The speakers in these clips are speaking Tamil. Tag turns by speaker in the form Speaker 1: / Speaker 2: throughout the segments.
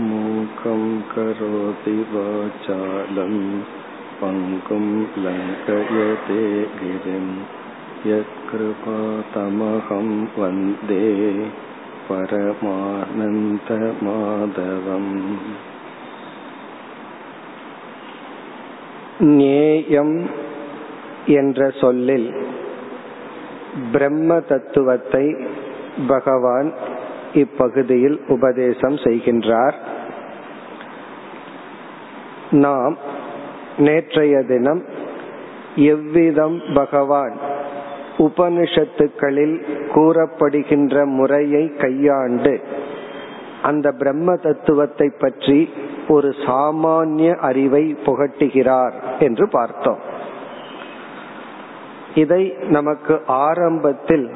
Speaker 1: मूकं करोति वाचालं पङ्कुं लङ्कयते गिरिं यत्कृपातमहं वन्दे परमानन्दमाधवम्
Speaker 2: நேயம் என்ற சொல்லில் பிரம்ம தத்துவத்தை பகவான் இப்பகுதியில் உபதேசம் செய்கின்றார். நாம் நேற்றைய தினம் எவ்விதம் பகவான் உபனிஷத்துக்களில் கூறப்படுகின்ற முறையை கையாண்டு அந்த பிரம்ம தத்துவத்தை பற்றி ஒரு சாமானிய அறிவை புகட்டுகிறார் என்று பார்த்தோம். இதை நமக்கு ஆரம்பத்தில்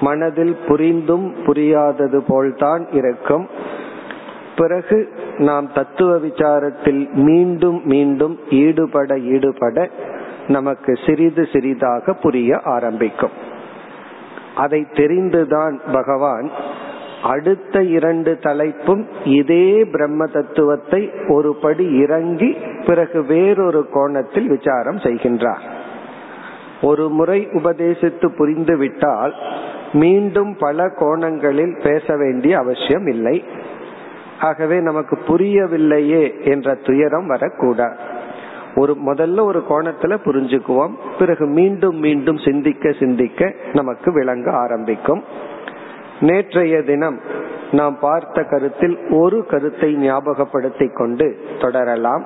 Speaker 2: மனதில் புரிந்தும் புரியாதது போல்தான் இருக்கும். பிறகு நாம் தத்துவ விசாரத்தில் மீண்டும் மீண்டும் ஈடுபட ஈடுபட நமக்கு சிறிது சிறிதாக புரிய ஆரம்பிக்கும். அதை தெரிந்துதான் பகவான் அடுத்த இரண்டு தலைப்பும் இதே பிரம்ம தத்துவத்தை ஒரு படி இறங்கி பிறகு வேறொரு கோணத்தில் விசாரம் செய்கின்றார். ஒரு முறை உபதேசித்து புரிந்துவிட்டால் மீண்டும் பல கோணங்களில் பேச வேண்டிய அவசியம் இல்லை. ஆகவே நமக்கு புரியவில்லையே என்ற துயரம் வரக்கூடாது ஒரு முதல்ல ஒரு கோணத்துல புரிஞ்சுக்குவோம். பிறகு மீண்டும் மீண்டும் சிந்திக்க சிந்திக்க நமக்கு விளங்க ஆரம்பிக்கும். நேற்றைய தினம் நாம் பார்த்த கருத்தில் ஒரு கருத்தை ஞாபகப்படுத்திக் கொண்டு தொடரலாம்.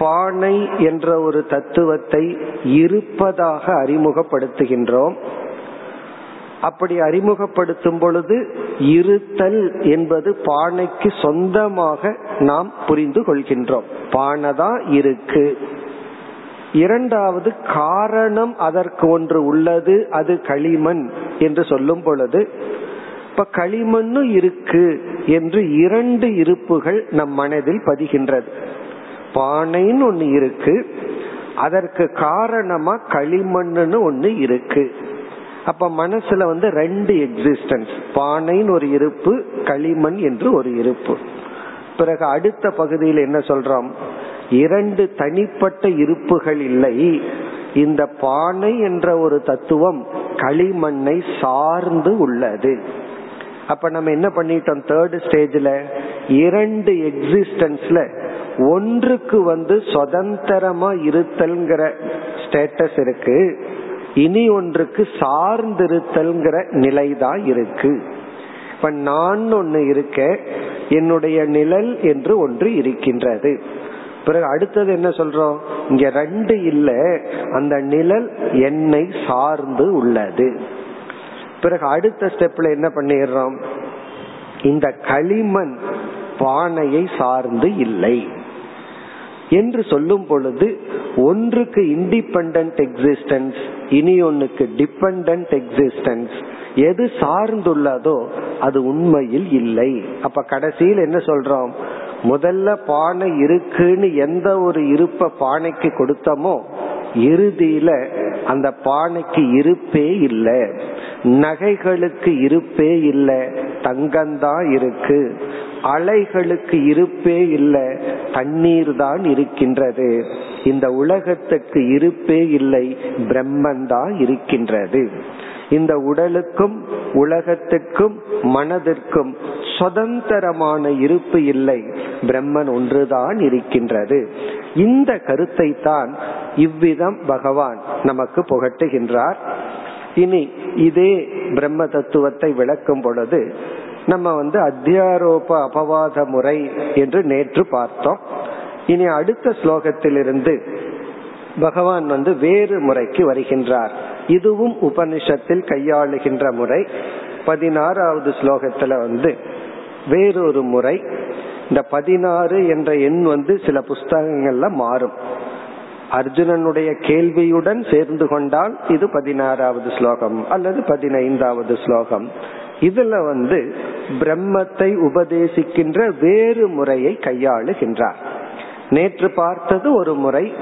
Speaker 2: பானை என்ற ஒரு தத்துவத்தை இருப்பதாக அறிமுகப்படுத்துகின்றோம். அப்படி அறிமுகப்படுத்தும் பொழுது இருத்தல் என்பது பானைக்கு சொந்தமாக நாம் புரிந்து கொள்கின்றோம். பானை தான் இருக்கு. இரண்டாவது காரணம் அதற்கு ஒன்று உள்ளது அது களிமண் என்று சொல்லும் பொழுது இப்ப களிமண்ணும் இருக்கு என்று இரண்டு இருப்புகள் நம் மனதில் பதிகின்றது. பானைன்னு ஒண்ணு இருக்கு. அதற்கு காரணமா களிமண்ணுன்னு ஒண்ணு இருக்கு. அப்ப மனசுல வந்து ரெண்டு எக்ஸிஸ்டன்ஸ் பானைன்னு ஒரு இருப்பு களிமண் என்று ஒரு இருப்பு. பிறகு அடுத்த பகுதியில் என்ன சொல்றோம்? இரண்டு தனிப்பட்ட இருப்புகள் இல்லை. இந்த பானை என்ற ஒரு தத்துவம் களிமண்ணை சார்ந்து உள்ளது. அப்ப நம்ம என்ன பண்ணிட்டோம்? தேர்ட் ஸ்டேஜ்ல இரண்டு எக்ஸிஸ்டன்ஸ்ல ஒன்றுக்கு வந்து சுதந்திரமா இருத்தல்ங்கிற ஸ்டேட்டஸ் இருக்கு. இனி ஒன்றுக்கு சார்ந்திருத்தல்ங்கிற நிலைதான் இருக்கு. இப்ப நான் ஒன்னு இருக்க என்னுடைய நிழல் என்று ஒன்று இருக்கின்றது. பிறகு அடுத்தது என்ன சொல்றோம்? இங்க ரெண்டு இல்ல அந்த நிழல் என்னை சார்ந்து உள்ளது. பிறகு அடுத்த ஸ்டெப்ல என்ன பண்ணிடுறோம்? இந்த களிமண் பானையை சார்ந்து இல்லை. என்று சொல்லும் பொழுது ஒன்றுக்கு இண்டிபெண்ட் எக்ஸிஸ்டன்ஸ் இனி ஒன்னுக்கு டிபெண்ட் எக்ஸிஸ்டன்ஸ் எது சார்ந்துள்ளதோ அது உண்மையில் இல்லை. அப்ப கடைசியில் என்ன சொல்றோம்? முதல்ல பானை இருக்குன்னு எந்த ஒரு இருப்ப பானைக்கு கொடுத்தமோ இறுதியில அந்த பானைக்கு இருப்பே இல்லை. நகைகளுக்கு இருப்பே இல்லை தங்கம்தான் இருக்கு. அலைகளுக்கு இருப்பே இல்லை தண்ணீர் தான் இருக்கின்றது. இந்த உலகத்துக்கு இருப்பே இல்லை பிரம்மன் தான் இருக்கின்றது. இந்த உடலுக்கும் உலகத்துக்கும் மனதிற்கும் சுதந்திரமான இருப்பு இல்லை பிரம்மன் ஒன்றுதான் இருக்கின்றது. இந்த கருத்தை தான் இவ்விதம் பகவான் நமக்கு புகட்டுகின்றார். இனி இதே பிரம்ம தத்துவத்தை விளக்கும் பொழுது நம்ம வந்து அத்தியாரோப அபவாத முறை என்று நேற்று பார்த்தோம். இனி அடுத்த ஸ்லோகத்திலிருந்து பகவான் வந்து வேறு முறைக்கு வருகின்றார். இதுவும் உபனிஷத்தில் கையாளுகின்ற முறை. பதினாறாவது ஸ்லோகத்துல வந்து வேறொரு முறை. இந்த பதினாறு என்ற எண் வந்து சில புஸ்தகங்கள்ல மாறும். அர்ஜுனனுடைய கேள்வியுடன் சேர்ந்து கொண்டால் இது பதினாறாவது ஸ்லோகம் அல்லது பதினைந்தாவது ஸ்லோகம். இதுல வந்து பிரம்மத்தை உபதேசிக்கின்ற வேறு முறையை கையாளுகின்றார். நேற்று பார்த்தது ஒரு முறை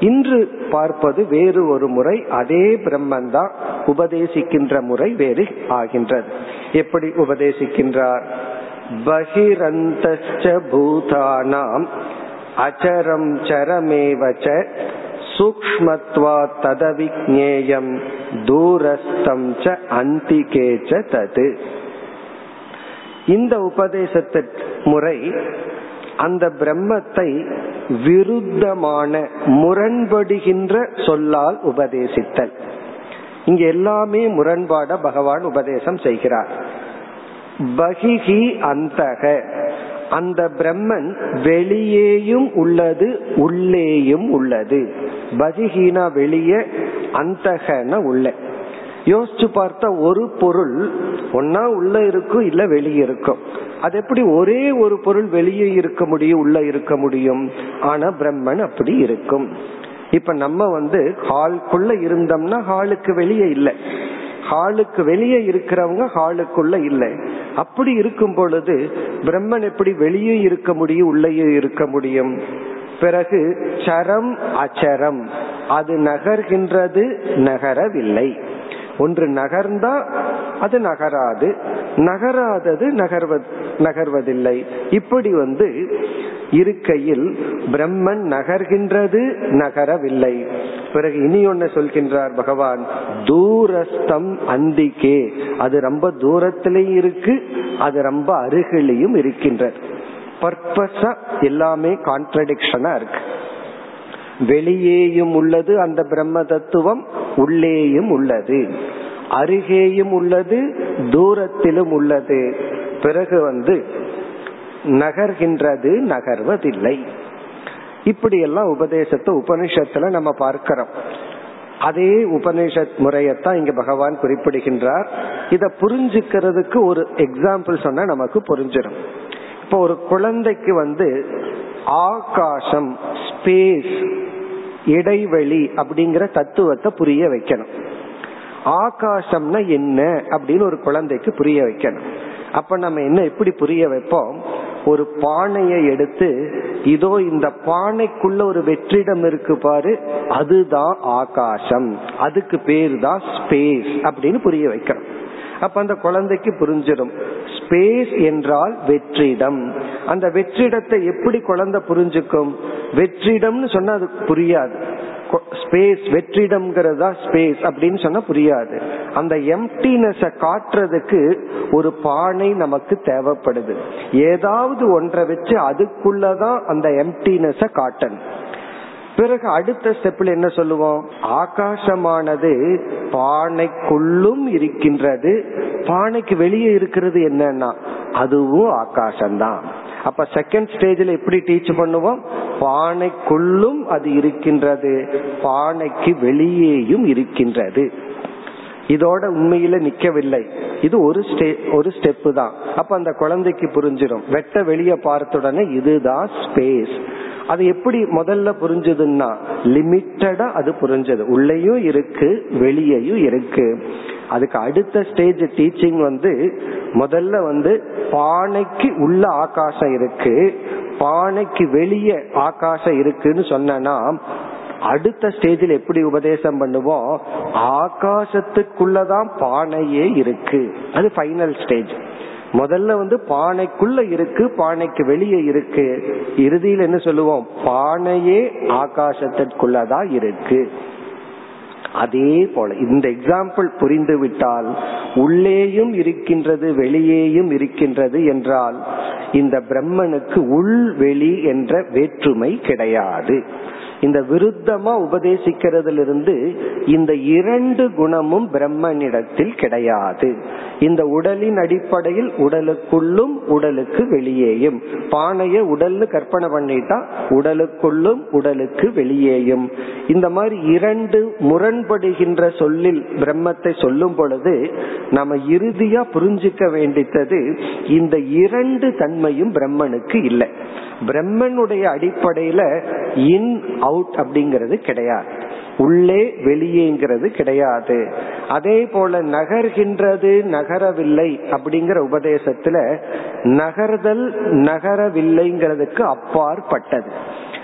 Speaker 2: இன்று பார்ப்பது வேறு ஒரு முறை அதே பிரம்மந்தான் உபதேசிக்கின்ற முறை வேறு ஆகின்றது. எப்படி உபதேசிக்கின்றார்? பகிரந்த பூதானாம் அச்சரம் சரமேவச்ச சூக்மத்வா ததவிஜேயம் தூரஸ்தம் ச அந்திகேச்ச தது. இந்த உபதேசத்து முறை அந்த பிரம்மத்தை விருத்தமான முரண்படுகின்ற சொல்லால் உபதேசித்தல். இங்க எல்லாமே முரண்பாட பகவான் உபதேசம் செய்கிறார். பகிஹி அந்தக. அந்த பிரம்மன் வெளியேயும் உள்ளது உள்ளேயும் உள்ளது. பஜிஹீனா வெளியே அந்தகன உள்ள. யோசிச்சு பார்த்தா ஒரு பொருள் ஒன்னா உள்ள இருக்கும் இல்ல வெளியே இருக்கும். அது எப்படி ஒரே ஒரு பொருள் வெளியே இருக்க முடியும் உள்ள இருக்க முடியும்? ஆனா பிரம்மன் அப்படி இருக்கும். இப்ப நம்ம வந்து ஹாலுக்குள்ள இருந்தோம்னா ஹாலுக்கு வெளியே இல்லை. ஹாலுக்கு வெளியே இருக்கிறவங்க ஹாலுக்குள்ள இல்லை. அப்படி இருக்கும் பொழுது பிரம்மன் எப்படி வெளியே இருக்க முடியும் உள்ளேயே இருக்க முடியும்? பிறகு சரம் அச்சரம். அது நகர்கின்றது நகரவில்லை. ஒன்று நகர்ந்தா அது நகராது. நகராதது நகர்வ நகர்வதில்லை. இப்படி வந்து இருக்கையில் பிரம்மன் நகர்கின்றது நகரவில்லை. பிறகு இனி ஒன்னு சொல்கின்றார் பகவான் தூரஸ்தம் அந்திக்கே. அது ரொம்ப தூரத்திலையும் இருக்கு அது ரொம்ப அருகிலையும் இருக்கின்றது. பர்பஸா எல்லாமே கான்ட்ரடிக்ஷனா இருக்கு. வெளியேயும் உள்ளது அந்த பிரம்ம தத்துவம் உள்ளேயும் உள்ளது. அருகேயும் உள்ளது தூரத்திலும் உள்ளது. பிறகு வந்து நகர்கின்றது நகர்வதில்லை. இப்படி எல்லாம் உபதேசத்தை உபனிஷத்துல நம்ம பார்க்கிறோம். அதே உபனிஷத் முறையத்தான் இங்க பகவான் குறிப்பிடுகின்றார். இத புரிஞ்சுக்கிறதுக்கு ஒரு எக்ஸாம்பிள் சொன்னா நமக்கு புரிஞ்சிடும். இப்போ ஒரு குழந்தைக்கு வந்து ஆகாசம் ஸ்பேஸ் இடைவெளி அப்படிங்கிற தத்துவத்தை புரிய வைக்கணும். ஆகாசம்னா என்ன அப்படின்னு ஒரு குழந்தைக்கு புரிய வைக்கணும். அப்ப நம்ம என்ன எப்படி புரிய வைப்போம்? ஒரு பானையை எடுத்து இதோ இந்த பானைக்குள்ள ஒரு வெற்றிடம் இருக்கு பாரு அதுதான் ஆகாசம். அதுக்கு பேர் தான் ஸ்பேஸ் அப்படின்னு புரிய வைக்கிறோம் அப்ப அந்த குழந்தைக்கு புரிஞ்சிடும். ஸ்பேஸ் என்றால் வெற்றிடம். அந்த வெற்றிடத்தை எப்படி குழந்தை புரிஞ்சுக்கும்? வெற்றிடம்னு சொன்னா அது புரியாது. ஸ்பேஸ் வெற்றிடம்ங்கிறதா ஸ்பேஸ் அப்படின்னு சொன்னா புரியாது. அந்த எம்டினஸ காட்டுறதுக்கு ஒரு பானை நமக்கு தேவைப்படுது. ஏதாவது ஒன்றை வச்சு அதுக்குள்ளதான் அந்த எம்டினஸ காட்டணும். பிறகு அடுத்த ஸ்டெப்ல என்ன சொல்லுவோம்? ஆகாசமானது பானைக்குள்ளும் இருக்கின்றது. பானைக்கு வெளியே இருக்கிறது என்னன்னா அதுவும் ஆகாசம்தான். அப்ப செகண்ட் ஸ்டேஜ்ல எப்படி டீச் பண்ணுவோம்? பானைக்குள்ளும் அது இருக்கின்றது. பானைக்கு வெளியேயும் இருக்கின்றது. இதோட உண்மையில நிக்கவில்லை. இது ஒரு ஸ்டே ஒரு ஸ்டெப் தான். அப்ப அந்த குழந்தைக்கு புரிஞ்சிடும் வெட்ட வெளியே பார்த்துடனே இதுதான் ஸ்பேஸ் அது எப்படி முதல்ல புரிஞ்சதுன்னா லிமிட்டடா அது புரிஞ்சது. உள்ளேயும் இருக்கு வெளியேயும் இருக்கு. அதுக்கு அடுத்த ஸ்டேஜ் டீச்சிங் வந்து முதல்ல வந்து பானைக்கு உள்ள ஆகாசம் இருக்கு. பானைக்கு வெளியே ஆகாசம் இருக்குன்னு சொன்னா அடுத்த ஸ்டேஜில் எப்படி உபதேசம் பண்ணுவோம் ஆகாசத்துக்குள்ளதான் பானையே இருக்கு. அது ஃபைனல் ஸ்டேஜ் முதல்ல வந்து பானைக்குள்ள இருக்கு பானைக்கு வெளியே இருக்கு. இறுதியில் என்ன சொல்லுவோம்? பானையே ஆகாசத்திற்குள்ளதான் இருக்கு. அதே போல இந்த எக்ஸாம்பிள் புரிந்து விட்டால் உள்ளேயும் இருக்கின்றது வெளியேயும் இருக்கின்றது என்றால் இந்த பிரம்மனுக்கு உள் வெளி என்ற வேற்றுமை கிடையாது. இந்த விருத்தமா உபதேசிக்கிறதிலிருந்து இந்த இரண்டு குணமும் பிரம்மனிடத்தில் கிடையாது. இந்த உடலின் அடிப்படையில் உடலுக்குள்ளும் உடலுக்கு வெளியேயும். பானைய உடல்னு கற்பனை பண்ணிட்டா உடலுக்குள்ளும் உடலுக்கு வெளியேயும். இந்த மாதிரி இரண்டு முரண்படுகின்ற சொல்லில் பிரம்மத்தை சொல்லும் பொழுது நம்ம இறுதியா புரிஞ்சுக்க வேண்டித்தது இந்த இரண்டு தன்மையும் பிரம்மனுக்கு இல்லை. பிரம்மனுடைய அடிப்படையில இன் அவுட் அப்படிங்கிறது கிடையாது. உள்ளே வெளியேங்கிறது கிடையாது. அதே போல நகர்கின்றது நகரவில்லை அப்படிங்கிற உபதேசத்துல நகர்தல் நகரவில்லைங்கிறதுக்கு அப்பாற்பட்டது.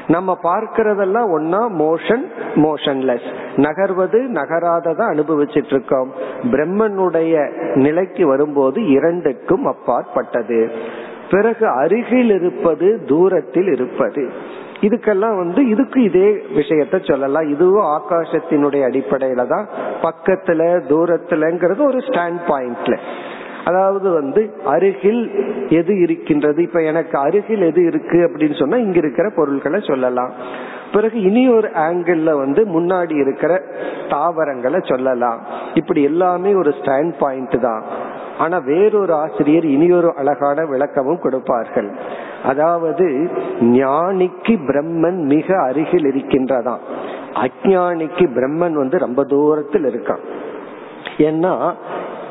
Speaker 2: நம்ம பார்க்கறதெல்லாம் ஒன்னா மோஷன் மோஷன்லெஸ் நகர்வது நகராததை அனுபவிச்சிட்டு இருக்கோம் பிரம்மனுடைய நிலைக்கு வரும்போது இரண்டுக்கும் அப்பாற்பட்டது. பிறகு அருகில் இருப்பது தூரத்தில் இருப்பது. இதுக்கெல்லாம் வந்து இதுக்கு இதே விஷயத்த சொல்லலாம். இதுவும் ஆகாசத்தினுடைய அடிப்படையில தான். பக்கத்துல தூரத்துலங்கிறது ஒரு ஸ்டாண்ட் பாயிண்ட்ல அதாவது வந்து அருகில் எது இருக்கின்றது? இப்ப எனக்கு அருகில் எது இருக்கு அப்படின்னு சொன்னா இங்க இருக்கிற பொருள்களை சொல்லலாம். பிறகு இனி ஒரு ஆங்கிள் வந்து முன்னாடி இருக்கிற தாவரங்களை சொல்லலாம். இப்படி எல்லாமே ஒரு ஸ்டாண்ட் பாயிண்ட் தான். ஆனா வேறொரு ஆசிரியர் இனி ஒரு அழகான விளக்கமும் கொடுப்பார்கள். அதாவது ஞானிக்கு பிரம்மன் மிக அருகில் இருக்கின்றதாம். அஜானிக்கு பிரம்மன் வந்து ரொம்ப தூரத்தில் இருக்கான். ஏன்னா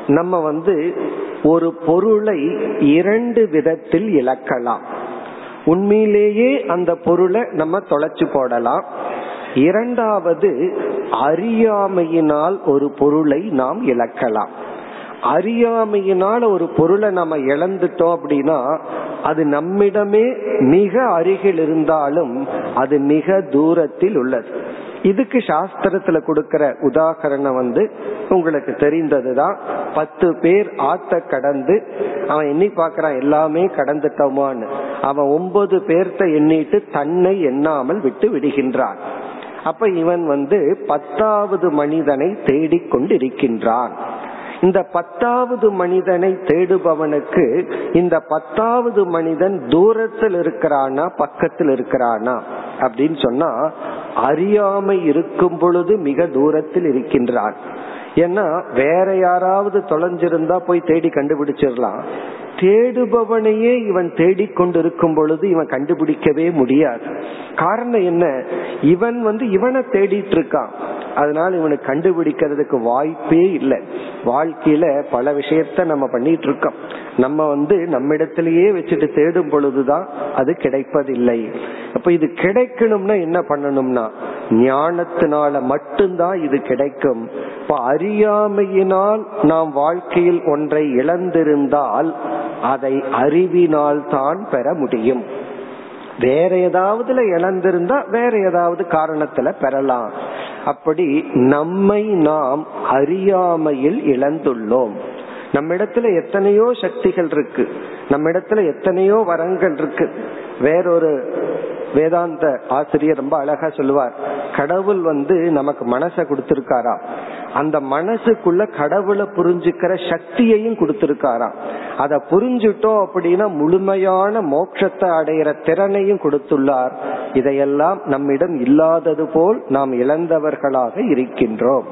Speaker 2: நம்ம வந்து ஒரு பொருளை இரண்டு விதத்தில் இழக்கலாம். உண்மையிலேயே அந்த பொருளை நம்ம தொலைச்சு போடலாம். இரண்டாவது அறியாமையினால் ஒரு பொருளை நாம் இழக்கலாம். அறியாமையினால் ஒரு பொருளை நம்ம இழந்துட்டோம் அப்படின்னா அது நம்மிடமே மிக அருகில் இருந்தாலும் அது மிக தூரத்தில் உள்ளது. இதுக்கு சாஸ்திரத்துல கொடுக்கிற உதாகரணம் வந்து உங்களுக்கு தெரிந்ததுதான் பத்து பேர் ஆத்த கடந்து அவன் எண்ணி பாக்குறான் எல்லாமே கடந்துட்டோமான்னு. அவன் ஒன்பது பேர்த்த எண்ணிட்டு தன்னை எண்ணாமல் விட்டு விடுகின்றான். அப்ப இவன் வந்து பத்தாவது மனிதனை தேடிக்கொண்டிருக்கின்றான். இந்த பத்தாவது மனிதனை தேடுபவனுக்கு இந்த பத்தாவது மனிதன் தூரத்தில் இருக்கிறானா பக்கத்தில் இருக்கிறானா? அப்படின்னு சொன்னா அறியாமை இருக்கும் பொழுது மிக தூரத்தில் இருக்கின்றான். ஏன்னா வேற யாராவது தொலைஞ்சிருந்தா போய் தேடி கண்டுபிடிச்சிடலாம். தேடுபவனையே இவன் தேடிக்கொண்டிருக்கும் பொழுது இவன் கண்டுபிடிக்கவே முடியாது. காரணம் என்ன? இவன் வந்து இவனை தேடிட்டு இருக்கான் அதனால இவனுக்கு கண்டுபிடிக்கிறதுக்கு வாய்ப்பே இல்லை. வாழ்க்கையில பல விஷயத்த நம்ம பண்ணிட்டு இருக்கோம் நம்ம வந்து நம்மிடத்திலேயே வச்சுட்டு தேடும் பொழுதுதான் அது கிடைப்பதில்லை. அப்ப இது கிடைக்கணும்னா என்ன பண்ணணும்னா ஞானத்தினால மட்டும்தான் இது கிடைக்கும். இப்ப அறியாமையினால் நாம் வாழ்க்கையில் ஒன்றை இழந்திருந்தால் அதை அறிவினால் தான் பெற முடியும். வேற ஏதாவதுல இழந்திருந்தா வேற ஏதாவது காரணத்துல பெறலாம். அப்படி நம்மை நாம் அறியாமையில் இழந்துள்ளோம். நம்ம இடத்துல எத்தனையோ சக்திகள் இருக்கு. நம்ம இடத்துல எத்தனையோ வரங்கள் இருக்கு. வேறொரு வேதாந்த ஆசிரியர் ரொம்ப அழகா சொல்லுவார் கடவுள் வந்து நமக்கு மனசை கொடுத்திருக்காரா? அந்த மனசுக்குள்ள கடவுளை புரிஞ்சுக்கிற சக்தியையும் கொடுத்திருக்காராம். அத புரிஞ்சுட்டோம் அப்படின்னா முழுமையான மோட்சத்தை அடையிற திறனையும் கொடுத்துள்ளார். இதையெல்லாம் நம்மிடம் இல்லாதது போல் நாம் இழந்தவர்களாக இருக்கின்றோம்.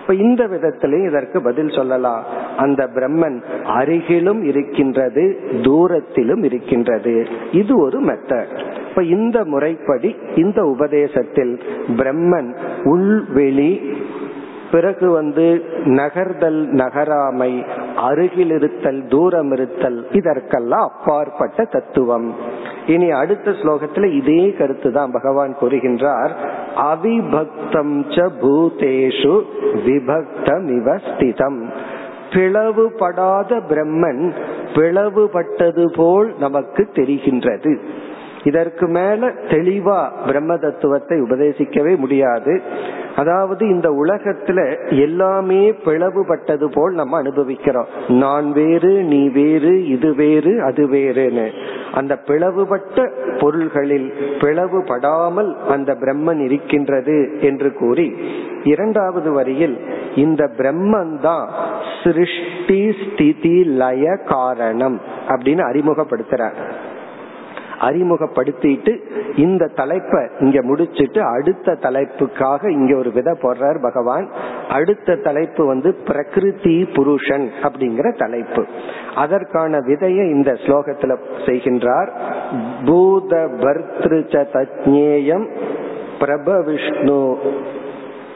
Speaker 2: இப்ப இந்த விதத்திலையும் இதற்கு பதில் சொல்லலாம். அந்த பிரம்மன் அருகிலும் இருக்கின்றது தூரத்திலும் இருக்கின்றது. இது ஒரு மெத்தட் இப்ப இந்த முறைப்படி இந்த உபதேசத்தில் பிரம்மன் உள்வெளி பிறகு வந்து நகர்தல் நகராமை அருகில் இருத்தல் தூரம் இருத்தல் இதற்கெல்லாம் அப்பாற்பட்ட தத்துவம். இனி அடுத்த ஸ்லோகத்துல இதே கருத்து தான் பகவான் கூறுகின்றார். அவிபக்தம் ச பூதேஷு விபக்தம் இவஸ்திதம் பிளவுபடாத பிரம்மன் பிளவுபட்டது போல் நமக்கு தெரிகின்றது. இதற்கு மேல தெளிவா பிரம்ம தத்துவத்தை உபதேசிக்கவே முடியாது. அதாவது இந்த உலகத்துல எல்லாமே பிளவுபட்டது போல் நம்ம அனுபவிக்கிறோம். நான் வேறு நீ வேறு இது வேறு அது வேறுன்னு. அந்த பிளவுபட்ட பொருள்களில் பிளவுபடாமல் அந்த பிரம்மன் இருக்கின்றது என்று கூறி இரண்டாவது வரியில் இந்த பிரம்மன் தான் சிருஷ்டி ஸ்திதி லய காரணம் அப்படின்னு அறிமுகப்படுத்துறார். அறிமுகப்படுத்திட்டு இந்த தலைப்பை இங்க முடிச்சிட்டு அடுத்த தலைப்புக்காக இங்க ஒரு விதை போடுறார் பகவான். அடுத்த தலைப்பு வந்து பிரகிருதி புருஷன் அப்படிங்கிற தலைப்பு. அதற்கான விதையை இந்த ஸ்லோகத்துல செய்கின்றார். பூத பர்திருச்ச தஜ்ஞேயம் பிரப விஷ்ணு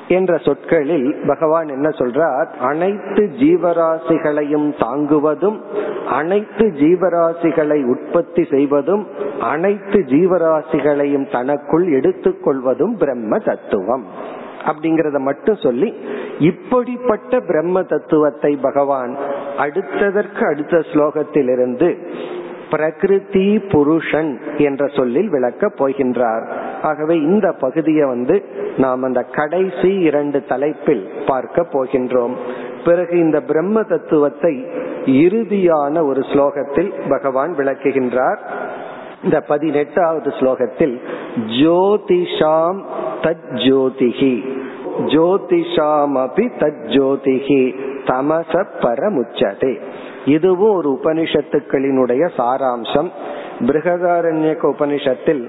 Speaker 2: என்ற சொற்களில் பகவான் என்ன சொல்றார்? அனைத்து ஜீவராசிகளையும் தாங்குவதும் அனைத்து ஜீவராசிகளை உற்பத்தி செய்வதும் அனைத்து ஜீவராசிகளையும் தனக்குள் எடுத்துக்கொள்வதும் பிரம்ம தத்துவம். அப்படிங்கறத மட்டும் சொல்லி இப்படிப்பட்ட பிரம்ம தத்துவத்தை பகவான் அடுத்ததற்கு அடுத்த ஸ்லோகத்திலிருந்து பிரகிருதி புருஷன் என்ற சொல்லில் விளக்க போகின்றார். ஆகவே இந்த பகுதியை வந்து நாம் அந்த கடைசி இரண்டு தலைப்பில் பார்க்க போகின்றோம். பிறகு இந்த பிரம்ம தத்துவத்தை இறுதியான ஒரு ஸ்லோகத்தில் பகவான் விளக்குகின்றார். இந்த பதினெட்டாவது ஸ்லோகத்தில் ஜோதிஷாம் தத் ஜோதிகி ஜோதிஷாம் அபி தத் ஜோதிகி தமச பரமுச்சதே. இதுவும் ஒரு உபனிஷத்துக்களினுடைய சாராம்சம். பிருகதாரண்யக உபனிஷத்தில்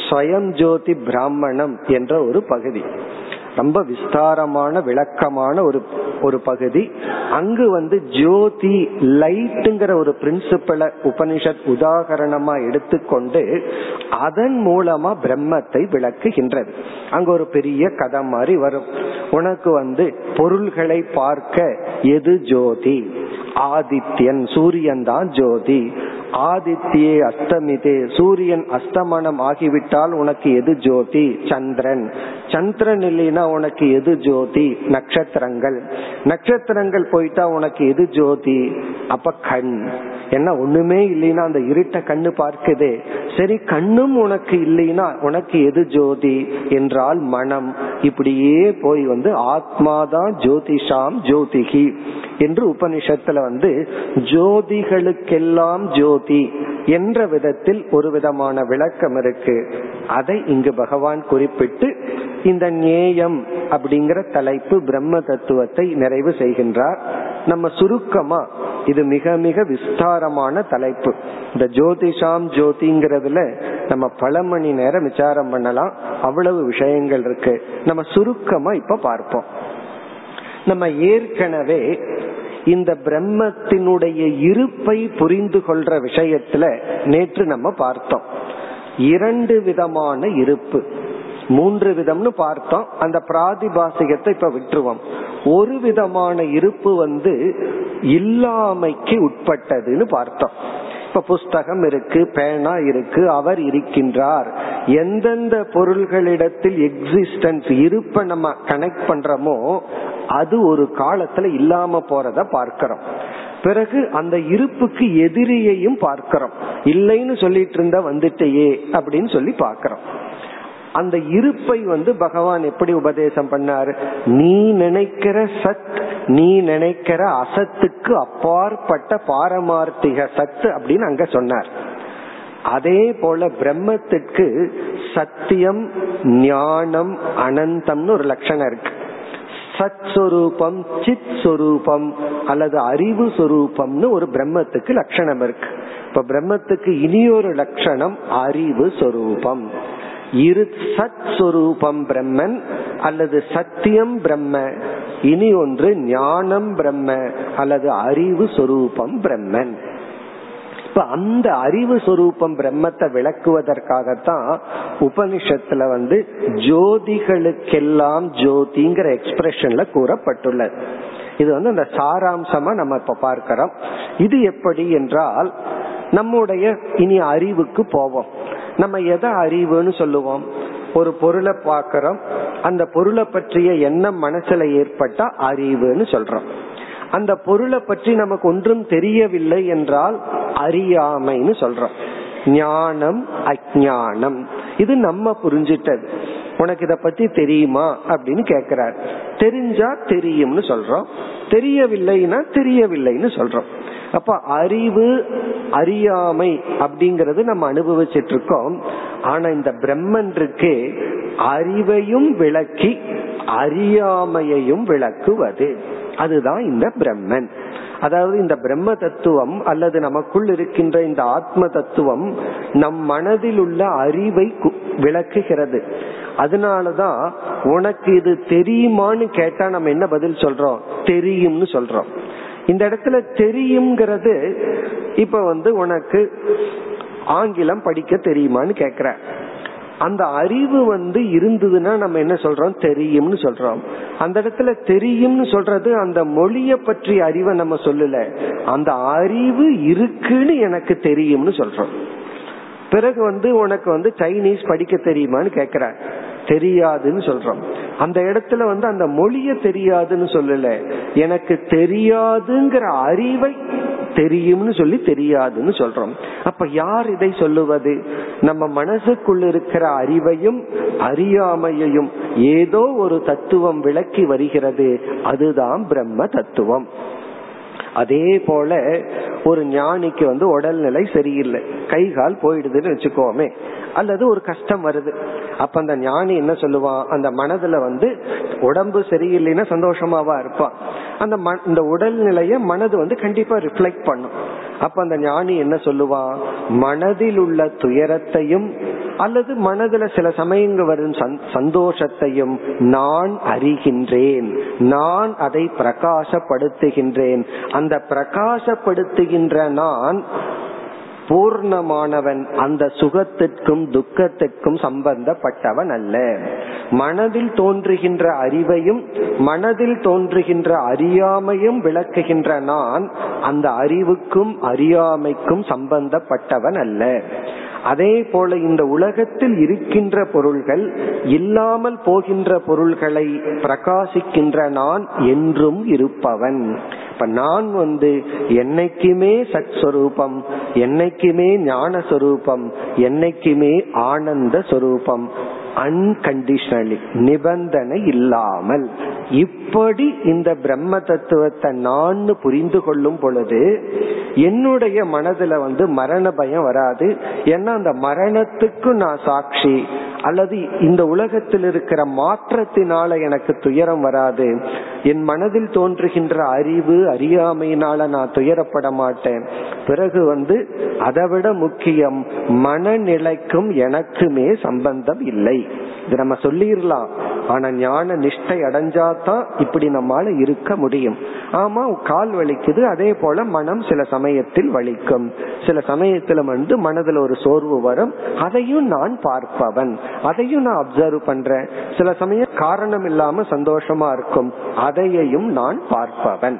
Speaker 2: ஸ்வயம் ஜோதி பிராமணம் என்ற ஒரு பகுதி. ரொம்ப விஸ்தாரமான விளக்கமான ஒரு ஒரு பகுதி. அங்கு வந்து ஜோதி லைட்டுங்கிற ஒரு பிரின்சிபலை உபனிஷத் உதாகரணமா எடுத்துக்கொண்டு அதன் மூலமா பிரம்மத்தை விளக்குகின்றது. அங்க ஒரு பெரிய கதை மாதிரி வரும். உனக்கு வந்து பொருள்களை பார்க்க எது ஜோதி? ஆதித்யன் சூரியன் தான் ஜோதி. ஆதித்யே அஸ்தமிதே சூரியன் அஸ்தமனம் ஆகிவிட்டால் உனக்கு எது ஜோதி? சந்திரன். சந்திரன் இல்லைன்னா உனக்கு எது ஜோதி? நட்சத்திரங்கள். நட்சத்திரங்கள் போயிட்டா உனக்கு எது ஜோதி? அப்ப கண். என்ன ஒண்ணுமே இல்லைன்னா அந்த இருட்ட கண்ணு பார்க்குதே. சரி கண்ணும் உனக்கு இல்லைன்னா உனக்கு எது ஜோதி? என்றால் மனம். இப்படியே போய் வந்து ஆத்மாதான் ஜோதிஷாம் ஜோதிகி. என்று உபனிஷத்துல வந்து ஜோதிகளுக்கெல்லாம் ஜோதி என்ற விதத்தில் ஒரு விதமான விளக்கம் இருக்கு. அதை இங்கு பகவான் குறிப்பிட்டு இந்த நேயம் அப்படிங்கிற தலைப்பு பிரம்ம தத்துவத்தை நிறைவு செய்கின்றார். நம்ம சுருக்கமா இது மிக மிக விஸ்தாரமான தலைப்பு. இந்த ஜோதிஷாம் ஜோதிங்கிறதுல நம்ம பல மணி நேரம் விசாரம் பண்ணலாம். அவ்வளவு விஷயங்கள் இருக்கு. நம்ம சுருக்கமா இப்ப பார்ப்போம். நம்ம ஏற்கனவே இந்த பிரம்மத்தினுடைய இருப்பை புரிந்து கொள்ற விஷயத்துல நேற்று நம்ம பார்த்தோம். இரண்டு விதமான இருப்பு. மூன்று விதம்னு பார்த்தோம். அந்த பிராதிபாசிகத்தை இப்ப விட்டுருவோம். ஒரு விதமான இருப்பு வந்து இல்லாமைக்கு உட்பட்டதுன்னு பார்த்தோம். இப்ப புஸ்தகம் இருக்கு பேனா இருக்கு அவர் இருக்கின்றார். எந்தெந்த பொருள்களிடத்தில் எக்ஸிஸ்டன்ஸ் இருப்ப நம்ம கனெக்ட் பண்றோமோ அது ஒரு காலத்துல இல்லாம போறத பார்க்கிறோம். பிறகு அந்த இருப்புக்கு எதிரியையும் பார்க்கிறோம். இல்லைன்னு சொல்லிட்டு இருந்தா வந்துட்டேயே அப்படின்னு சொல்லி பாக்கிறோம் அந்த இருப்பை வந்து பகவான் எப்படி உபதேசம் பண்ணாரு? நீ நினைக்கிற சத் நீ நினைக்கிற அசத்துக்கு அப்பாற்பட்ட பாரமார்த்திக சத்து அப்படின்னு அங்க சொன்னார். அதே போல பிரம்மத்திற்கு சத்தியம் ஞானம் அனந்தம்னு ஒரு லட்சணம் இருக்கு. சத் சொரூபம் சித் சொரூபம் அல்லது அறிவு சொரூபம்னு ஒரு பிரம்மத்துக்கு லட்சணம் இருக்கு. இப்ப பிரம்மத்துக்கு இனி ஒரு லட்சணம் அறிவு சொரூபம். இரு சத் சொரூபம் பிரம்மன் அல்லது சத்தியம் பிரம்ம. இனி ஒன்று ஞானம் பிரம்ம அல்லது அறிவு சொரூபம் பிரம்மன். இப்ப அந்த அறிவு சொரூபம் பிரம்மத்தை விளக்குவதற்காகத்தான் உபனிஷத்துல வந்து ஜோதிகளுக்கெல்லாம் ஜோதிங்கிற எக்ஸ்பிரஷன்ல கூறப்பட்டுள்ளது. இது வந்து அந்த சாராம்சமா நம்ம இப்ப பார்க்கிறோம். இது எப்படி என்றால் நம்முடைய இனி அறிவுக்கு போவோம். நம்ம எதை அறிவுன்னு சொல்லுவோம்? ஒரு பொருளை பார்க்கிறோம். அந்த பொருளை பற்றிய எண்ணம் மனசுல ஏற்பட்டா அறிவுன்னு சொல்றோம். அந்த பொருளை பற்றி நமக்கு ஒன்றும் தெரியவில்லை என்றால் அறியாமைன்னு சொல்றோம். ஞானம் அஜானம் இது நம்ம புரிஞ்சிட்டது. உனக்கு இத பத்தி தெரியுமா? அப்படின்னு கேக்குறார். தெரிஞ்சா தெரியும்னு சொல்றோம். தெரியவில்லைன்னா தெரியவில்லைன்னு சொல்றோம். அப்ப அறிவு அறியாமை அப்படிங்கறது நம்ம அனுபவிச்சிட்டு இருக்கோம் ஆனா இந்த பிரம்மன் இருக்கு அறிவையும் விளக்கி அறியாமையையும் விளக்குவது. அதுதான் இந்த பிரம்மன். அதாவது இந்த பிரம்ம தத்துவம் அல்லது நமக்குள் இருக்கின்ற இந்த ஆத்ம தத்துவம் நம் மனதில் உள்ள அறிவை விளக்குகிறது. அதனாலதான் உனக்கு இது தெரியுமான்னு கேட்டா நம்ம என்ன பதில் சொல்றோம்? தெரியும்னு சொல்றோம். இந்த இடத்துல தெரியுங்கிறது இப்ப வந்து உனக்கு ஆங்கிலம் படிக்க தெரியுமான்னு கேக்குற. அந்த அறிவு வந்து இருந்ததுன்னா நம்ம என்ன சொல்றோம்? தெரியும்னு சொல்றோம். அந்த இடத்துல தெரியும்னு சொல்றது அந்த மொழிய பற்றிய அறிவை நம்ம சொல்லல. அந்த அறிவு இருக்குன்னு எனக்கு தெரியும்னு சொல்றோம். பிறகு வந்து உனக்கு வந்து சைனீஸ் படிக்க தெரியுமான்னு கேக்குற. தெரியாதுன்னு சொல்றோம். அந்த இடத்துல வந்து அந்த மொழிய தெரியாதுன்னு சொல்லல. எனக்கு தெரியாதுங்கிற அறிவை தெரியும்னு சொல்லி தெரியாதுன்னு சொல்றோம். அப்ப யார் இதை சொல்லுவது? நம்ம மனசுக்குள்ள இருக்கிற அறிவையும் அறியாமையையும் ஏதோ ஒரு தத்துவம் விளக்கி வருகிறது. அதுதான் பிரம்ம தத்துவம். அதே போல ஒரு ஞானிக்கு வந்து உடல்நிலை சரியில்லை. கை கால் போயிடுதுன்னு வச்சுக்கோமே. அல்லது ஒரு கஷ்டம் வருது. அப்ப அந்த ஞானி என்ன சொல்லுவான் அந்த மனதுல வந்து உடம்பு சரியில்லைன்னா சந்தோஷமாவா இருப்பான் அந்த இந்த உடல்நிலைய மனது வந்து கண்டிப்பா ரிஃப்ளெக்ட் பண்ணும். அப்ப அந்த ஞானி என்ன சொல்லுவான் மனதில் உள்ள துயரத்தையும் அல்லது மனதுல சில சமயங்கள் வரும் சந்தோஷத்தையும் நான் அறிகின்றேன். நான் அதை பிரகாசப்படுத்துகின்றேன். அந்த பிரகாசப்படுத்துகின்ற நான் பூர்ணமானவன் அந்த சுகத்திற்கும் துக்கத்திற்கும் சம்பந்தப்பட்டவன் அல்ல. மனதில் தோன்றுகின்ற அறிவையும் மனதில் தோன்றுகின்ற அறியாமையும் விளக்குகின்ற நான் அந்த அறிவுக்கும் அறியாமைக்கும் சம்பந்தப்பட்டவன் அல்ல. அதே போல இந்த உலகத்தில் இருக்கின்ற பொருள்கள் இல்லாமல் போகின்ற பொருள்களை பிரகாசிக்கின்ற நான் என்றும் இருப்பவன். இப்ப நான் வந்து என்னைக்குமே சத் சொரூபம் என்னைக்குமே ஞான சொரூபம் என்னைக்குமே ஆனந்த சொரூபம் அன்கண்டிஷனலி நிபந்தனை இல்லாமல் இப்படி இந்த பிரம்ம தத்துவத்தை நான் புரிந்து கொள்ளும் பொழுது என்னுடைய மனதுல வந்து மரண பயம் வராது. ஏன்னா அந்த மரணத்துக்கு நான் சாட்சி. அல்லது இந்த உலகத்தில் இருக்கிற மாற்றத்தினால எனக்கு துயரம் வராது. என் மனதில் தோன்றுகின்ற அறிவு அறியாமையினால நான் துயரப்பட மாட்டேன். பிறகு வந்து அதைவிட முக்கியம் மனநிலைக்கும் எனக்குமே சம்பந்தம் இல்லை. இது நம்ம சொல்லிடலாம். ஆனா ஞான நிஷ்டை அடைஞ்சாதான் இப்படி நம்மால இருக்க முடியும். ஆமா கால் வலிக்குது அதே போல மனம் சில சமயத்தில் வலிக்கும். சில சமயத்துல வந்து மனதுல ஒரு சோர்வு வரும். அதையும் நான் பார்ப்பவன். அதையும் நான் அப்சர்வ் பண்றேன். சில சமயம் காரணம் இல்லாம சந்தோஷமா இருக்கும். அதையையும் நான் பார்ப்பவன்.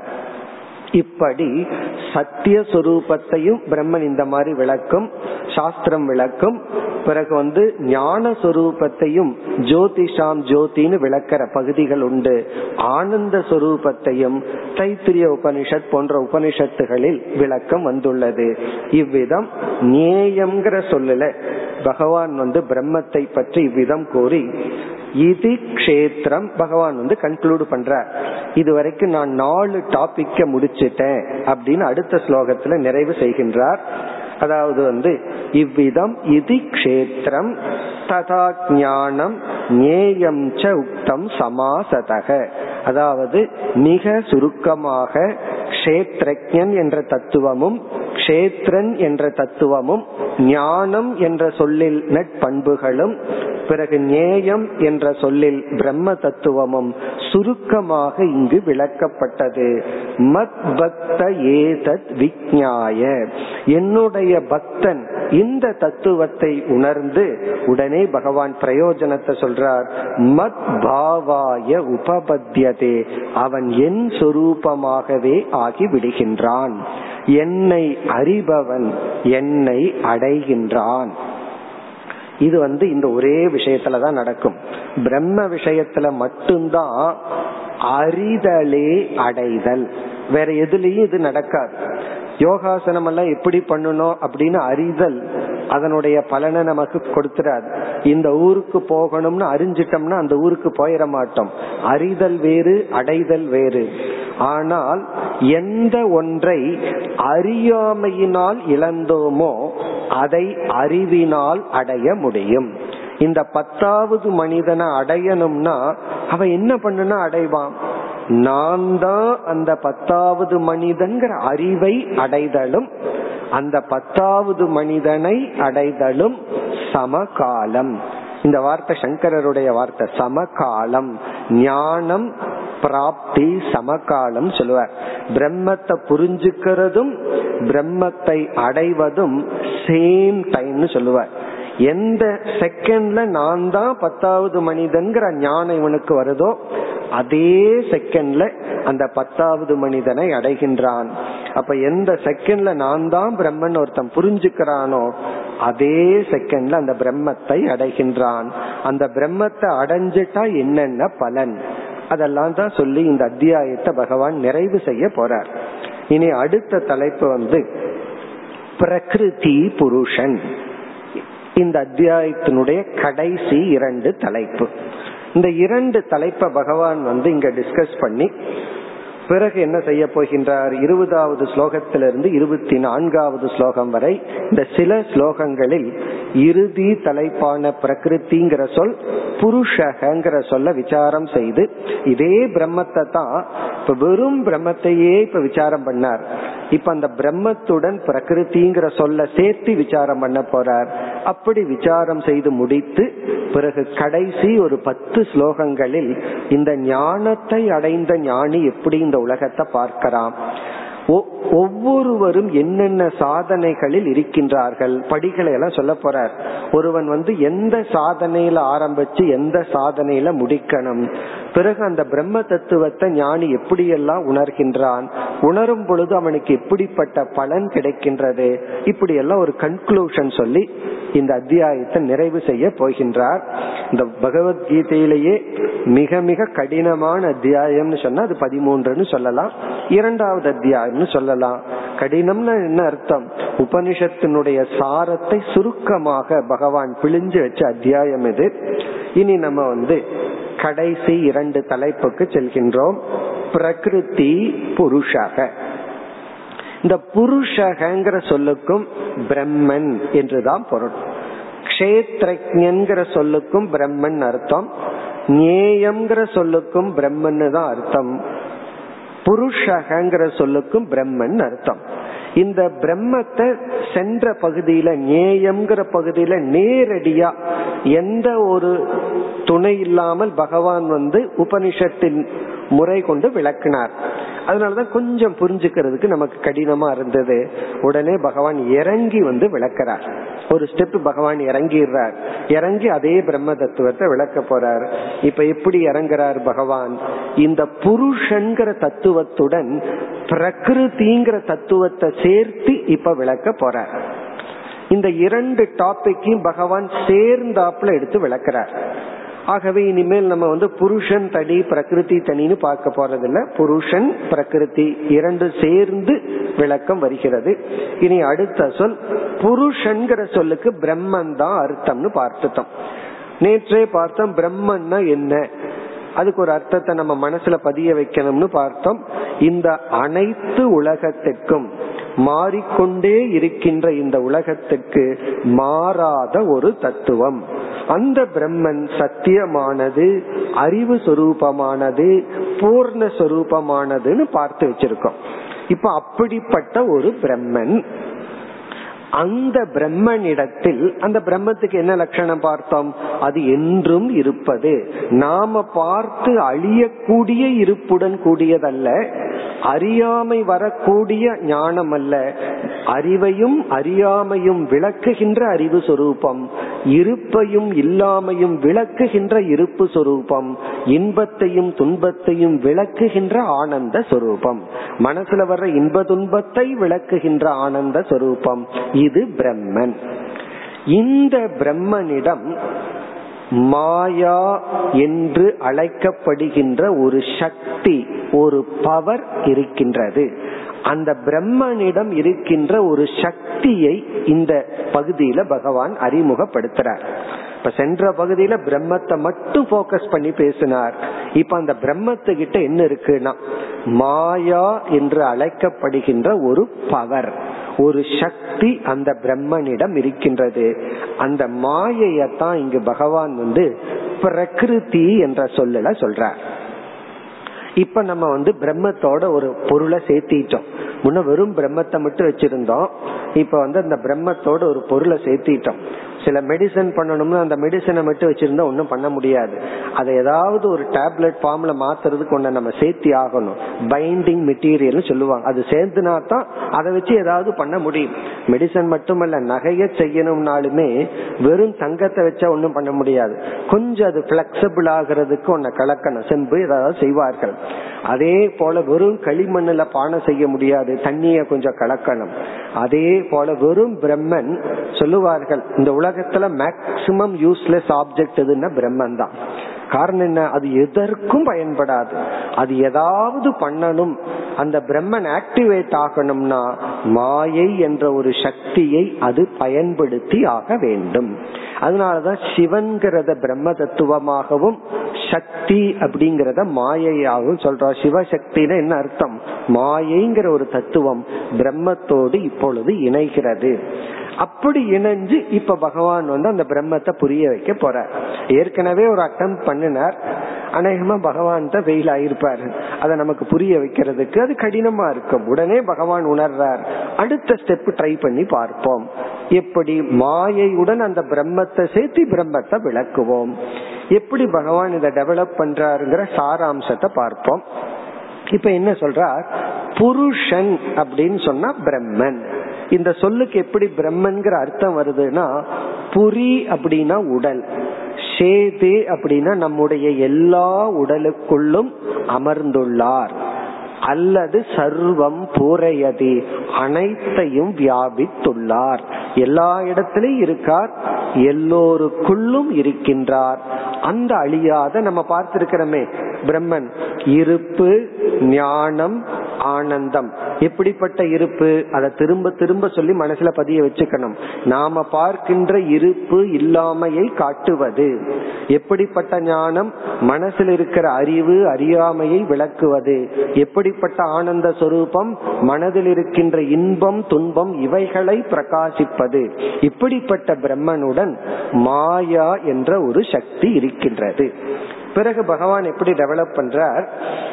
Speaker 2: இப்படி சத்திய சொரூபத்தையும் பிரம்மன் இந்த மாதிரி விளக்கும் சாஸ்திரம் விளக்கும் பிறகு வந்து ஞான சொரூபத்தையும் ஜோதிஷாம் ஜோதின்னு விளக்கிற பகுதிகள் உண்டு. ஆனந்த சொரூபத்தையும் தைத்திரிய உபனிஷத் போன்ற உபனிஷத்துகளில் விளக்கம் வந்துள்ளது. இவ்விதம் நேயம்ங்கிற சொல்லல. பகவான் வந்து பிரம்மத்தை பற்றி இவ்விதம் கூறி இது கஷேத்திரம். பகவான் வந்து கன்க்ளூட் பண்ற இது வரைக்கும் நான் நாலு டாபிக்க முடிச்சிட்டேன் அப்படின்னு அடுத்த ஸ்லோகத்துல நிறைவு செய்கின்றார். அதாவது வந்து இவ்விதம் இது கஷேத்திரம். ததா ஞானம் நேயம் ச உக்தம் சமாசதக. அதாவது மிக சுருக்கமாக கஷேத்ரஜன் என்ற தத்துவமும் கஷேத்ரன் என்ற தத்துவமும் ஞானம் என்ற சொல்லில் நட்பண்புகளும் பிறகு நேயம் என்ற சொல்லில் பிரம்ம தத்துவமும் சுருக்கமாக இங்கு விளக்கப்பட்டது. மத் பக்த ஏதத் விக்ஞாய என்னுடைய பக்தன் இந்த தத்துவத்தை உணர்ந்து உடனே பகவான் பிரயோஜனத்தை சொல்றார். மத் பாவாய உபபத்தியதே. அவன் என் சொரூபமாகவே ஆகி விடுகின்றான். என்னை அறிபவன் என்னை அடைகின்றான். இது வந்து இந்த ஒரே விஷயத்துலதான் நடக்கும். பிரம்ம விஷயத்துல மட்டும்தான் அறிதலே அடைதல். வேற எதுலயும் இது நடக்காது. யோகாசனம் எல்லாம் எப்படி பண்ணணும் அப்படின்னு அறிதல் அதனுடைய பலனை நமக்கு கொடுத்துறாது இந்த ஊருக்கு போகணும்னு அறிஞ்சிட்டோம்னா அந்த ஊருக்கு போயிட மாட்டோம். அறிதல் வேறு அடைதல் வேறு. ஆனால் எந்த ஒன்றை அறியாமையினால் இழந்தோமோ அதை அறிவினால் அடைய முடியும். இந்த பத்தாவது மனிதனை அடையணும்னா அவன் என்ன பண்ணுனா அடைவான். நான் தான் அந்த பத்தாவது மனிதன்கிற அறிவை அடைதலும் அந்த பத்தாவது மனிதனை அடைதலும் சமகாலம். இந்த வார்த்தை சங்கரருடைய வார்த்தை சமகாலம். ஞானம் பிராப்தி சமகாலம் சொல்லுவார். பிரம்மத்தை புரிஞ்சுக்கிறதும் பிரம்மத்தை அடைவதும் சேம் டைம்னு சொல்லுவார். எந்த செகண்ட்ல நான் தான் பத்தாவது மனிதன்கிற ஞானம் இவனுக்கு வருதோ அதே செகண்ட்ல அந்த பத்தாவது மனிதனை அடைகின்றான். அப்ப எந்த செகண்ட்ல நான் தான் பிரம்மன் ஒருத்தன் புரிஞ்சுக்கிறானோ அதே செகண்ட்ல அந்த பிரம்மத்தை அடைகின்றான். அந்த பிரம்மத்தை அடைஞ்சிட்டா என்னென்ன பலன்? அதெல்லாம் தான் சொல்லி இந்த அத்தியாயத்தை பகவான் நிறைவு செய்ய போறார். இனி அடுத்த தலைப்பு வந்து பிரகிருதி புருஷன். இந்த அத்தியாயத்தினுடைய கடைசி இரண்டு தலைப்பு. இந்த இரண்டு தலைப்பை பகவான் வந்து இங்க டிஸ்கஸ் பண்ணி பிறகு என்ன செய்ய போகின்றார்? இருபதாவது ஸ்லோகத்திலிருந்து இருபத்தி நான்காவது ஸ்லோகம் வரை இந்த சில ஸ்லோகங்களில் இறுதி தலைப்பான பிரகிருதிங்கிற சொல் புருஷகங்கிற சொல்ல விசாரம் செய்து இதே பிரம்மத்தை தான் இப்ப வெறும் பிரம்மத்தையே இப்ப விசாரம் பண்ணார். இப்ப அந்த பிரம்மத்துடன் பிரகிருதிங்கிற சொல்ல சேர்த்து விசாரம் பண்ண போறார். அப்படி விசாரம் செய்து முடித்து பிறகு கடைசி ஒரு பத்து ஸ்லோகங்களில் இந்த ஞானத்தை அடைந்த ஞானி எப்படி இந்த உலகத்தை பார்க்கிறான். ஒவ்வொருவரும் என்னென்ன சாதனைகளில் இருக்கின்றார்கள்? படிகளை எல்லாம் சொல்ல போறார். ஒருவன் வந்து எந்த சாதனையில ஆரம்பிச்சு எந்த சாதனையில முடிக்கணும்? பிறகு அந்த பிரம்ம தத்துவத்தை ஞானி எப்படியெல்லாம் உணர்கின்றான்? உணரும் பொழுது அவனுக்கு எப்படிப்பட்ட பலன் கிடைக்கின்றது? இப்படி எல்லாம் ஒரு கன்க்ளூஷன் சொல்லி இந்த அத்தியாயத்தை நிறைவு செய்ய போகின்றார். இந்த பகவத்கீதையிலேயே மிக மிக கடினமான அத்தியாயம்னு சொன்னா அது பதிமூன்றுன்னு சொல்லலாம். இரண்டாவது அத்தியாயம் கடினம்னு சொல்லலாம். கடினம்னு என்ன அர்த்தம்? உபனிஷத்தினுடைய சாரத்தை சுருக்கமாக பகவான் பிழிஞ்சு வச்ச அத்தியாயம் இது. இனி நம்ம வந்து கடைசி இரண்டு தலைப்புக்கு செல்கின்றோம். பிரகிருதி புருஷக. இந்த புருஷகங்கிற சொல்லுக்கும் பிரம்மன் என்றுதான் பொருள். கஷேத்ரஜன்கிற சொல்லுக்கும் பிரம்மன் அர்த்தம். நேயம்ங்கிற சொல்லுக்கும் பிரம்மன் தான் அர்த்தம். புருஷகங்கிற சொல்லுக்கும் பிரம்மன் அர்த்தம். இந்த பிரம்மத்தை சென்ற பகுதியில நேயம்ங்கிற பகுதியில நேரடியா எந்த ஒரு துணை இல்லாமல் பகவான் வந்து உபனிஷத்தின் முறை கொண்டு விளக்கினார். அதனாலதான் கொஞ்சம் புரிஞ்சுக்கிறதுக்கு நமக்கு கடினமா இருந்தது. உடனே பகவான் இறங்கி வந்து விளக்கிறார். ஒரு ஸ்டெப் பகவான் இறங்கிடுறார். இறங்கி அதே பிரம்ம தத்துவத்தை விளக்க போறார். இப்ப எப்படி இறங்குறார் பகவான்? இந்த புருஷன்கிற தத்துவத்துடன் பிரகிருதிங்கிற தத்துவத்தை சேர்த்து இப்ப விளக்க போறார். இந்த இரண்டு டாபிக்கையும் பகவான் சேர்ந்தாப்புல எடுத்து விளக்கிறார். ஆகவே இனிமேல் நம்ம வந்து புருஷன் தனி பிரகிருதி தனின்னு பார்க்க போறதில்ல. புருஷன் பிரகிருதி இரண்டு சேர்ந்து விளக்கம் வருகிறது. இனி அடுத்த சொல் புருஷன்கிற சொல்லுக்கு பிரம்மன் தான் அர்த்தம்னு பார்த்துட்டோம். நேற்றே பார்த்தோம் பிரம்மன்னா என்ன? அதுக்கு ஒரு அர்த்தத்தை நம்ம மனசுல பதிய வைக்கணும்னு பார்த்தோம். இந்த அனைத்து உலகத்திற்கும் மாறிக்கொண்டே இருக்கின்ற இந்த உலகத்துக்கு மாறாத ஒரு தத்துவம். அந்த பிரம்மன் சத்தியமானது அறிவு சொரூபமானது பூர்ண சொரூபமானதுன்னு பார்த்து வச்சிருக்கோம். இப்ப அப்படிப்பட்ட ஒரு பிரம்மன். அந்த பிரம்மனிடத்தில் அந்த பிரம்மத்துக்கு என்ன லட்சணம் பார்த்தோம்? அது என்றும் இருப்பது. நாம பார்த்து அழியக்கூடிய இருப்புடன் கூடியதல்ல அறியாமை வரக்கூடிய ஞானம் அல்ல அறிவையும் அறியாமையும் விளக்குகின்ற அறிவு சொரூபம். இருப்பையும் இல்லாமையும் விளக்குகின்ற இருப்பு சொரூபம் இன்பத்தையும் துன்பத்தையும் விளக்குகின்ற ஆனந்த சொரூபம். மனசுல வர்ற இன்ப துன்பத்தை விளக்குகின்ற ஆனந்த சொரூபம். இது பிரம்மன். இந்த பிரம்மனிடம் மாயா என்று அழைக்கப்படுகின்ற ஒரு சக்தி ஒரு பவர் இருக்கின்றது. அந்த பிரம்மனிடம் இருக்கின்ற ஒரு சக்தியை இந்த பகுதியில பகவான் அறிமுகப்படுத்துறார். இப்ப சென்ற பகுதியில பிரம்மத்தை மட்டும் போக்கஸ் பண்ணி பேசினார். இப்ப அந்த பிரம்மத்துக்கிட்ட என்ன இருக்குன்னா மாயா என்று அழைக்கப்படுகின்ற ஒரு பவர் ஒரு சக்தி அந்த பிரம்மனிடம் இருக்கின்றது. அந்த மாயையத்தான் இங்கு பகவான் வந்து பிரகிருதி என்ற சொல்லல சொல்றார். இப்ப நம்ம வந்து பிரம்மத்தோட ஒரு பொருளை சேர்த்திட்டோம். முன்ன வெறும் பிரம்மத்தை மட்டும் வச்சிருந்தோம். இப்ப வந்து அந்த பிரம்மத்தோட ஒரு பொருளை சேர்த்திட்டோம். சில மெடிசன் பண்ணணும்னா அந்த மெடிசனை மட்டும் வச்சிருந்தா ஒன்றும் பண்ண முடியாது. அதை ஏதாவது ஒரு டேப்லெட் ஃபார்ம்ல மாத்துறதுக்கு ஒண்ணு நம்ம சேர்த்தி ஆகணும். பைண்டிங் மெட்டீரியல் சொல்லுவாங்க. அது சேர்த்துனா தான் அதை வச்சு ஏதாவது பண்ண முடியும். மெடிசன் மட்டுமல்ல நகைய செய்யணும்னாலுமே வெறும் தங்கத்தை வச்சா ஒன்றும் பண்ண முடியாது. கொஞ்சம் அது பிளெக்சிபிள் ஆகிறதுக்கு ஒன்ன கலக்கணும். செம்பு ஏதாவது செய்வார்கள். அதே போல வெறும் களிமண்ணுல பானை செய்ய முடியாது. தண்ணிய கொஞ்சம் கலக்கணும். அதே போல வெறும் பிரம்மன் சொல்லுவார்கள் இந்த உலகத்துல மேக்சிமம் யூஸ்லெஸ் ஆப்ஜெக்ட் எதுன்னா பிரம்மன் தான் காரணம் என்ன? அது எதற்கும் பயன்படாது. அது ஏதாவது பண்ணணும். அந்த பிரம்மன் ஆக்டிவேட் ஆகணும்னா மாயை என்ற ஒரு சக்தியை அது பயன்படுத்தி ஆக வேண்டும். அதனாலதான் சிவன்கிறத பிரம்ம தத்துவமாகவும் சக்தி அப்படிங்கறத மாயையாகவும் சொல்றோம் சிவசக்தின்னு என்ன அர்த்தம்? மாயைங்கிற ஒரு தத்துவம் பிரம்மத்தோடு இப்பொழுது இணைகிறது. அப்படி இணைஞ்சு இப்ப பகவான் வந்து அந்த பிரம்மத்தை புரிய வைக்க போற ஏற்கனவே ஒரு அட்டம் பண்ணினார். அநேகமா பகவான் தான் வெயில் ஆயிருப்பாரு. அதை நமக்கு புரிய வைக்கிறதுக்கு அது கடினமா இருக்கும். உடனே பகவான் உணர்றார். அடுத்த ஸ்டெப் ட்ரை பண்ணி பார்ப்போம். எப்படி மாயையுடன் அந்த பிரம்மத்தை சேர்த்து பிரம்மத்தை விளக்குவோம். எப்படி பகவான் இதை டெவலப் பண்றாருங்கிற சாராம்சத்தை பார்ப்போம். இப்ப என்ன சொல்றார்? புருஷன் அப்படின்னு சொன்னா பிரம்மன். இந்த சொல்லுக்கு எப்படி பிரம்மன்கிற அர்த்தம் வருதுன்னா புரி அப்படின்னா உடல் ஷேதே அப்படின்னா நம்முடைய எல்லா உடலுக்குள்ளும் அமர்ந்துள்ளார். அல்லது சர்வம் பூரையதி அனைத்தையும் வியாபித்துள்ளார். எல்லா இடத்திலையும் இருக்கார் எல்லோருக்குள்ளும் இருக்கின்றார். அந்த அழியாத நம்ம பார்த்திருக்கிறோமே பிரம்மன் இருப்பு ஞானம் ஆனந்தம். எப்படிப்பட்ட இருப்பு? அதை திரும்ப திரும்ப சொல்லி மனசுல பதிய வச்சுக்கணும். நாம பார்க்கின்ற இருப்பு இல்லாமையை காட்டுவது. எப்படிப்பட்ட ஞானம்? மனசில் இருக்கிற அறிவு அறியாமையை விளக்குவது. எப்படி எப்படிப்பட்ட ஆனந்த சொரூபம்? மனதில் இருக்கின்ற இன்பம் துன்பம் இவைகளை பிரகாசிப்பது. இப்படிப்பட்ட பிரம்மனுடன் மாயா என்ற ஒரு சக்தி இருக்கின்றது. பிறகு பகவான் எப்படி டெவலப் பண்றார்?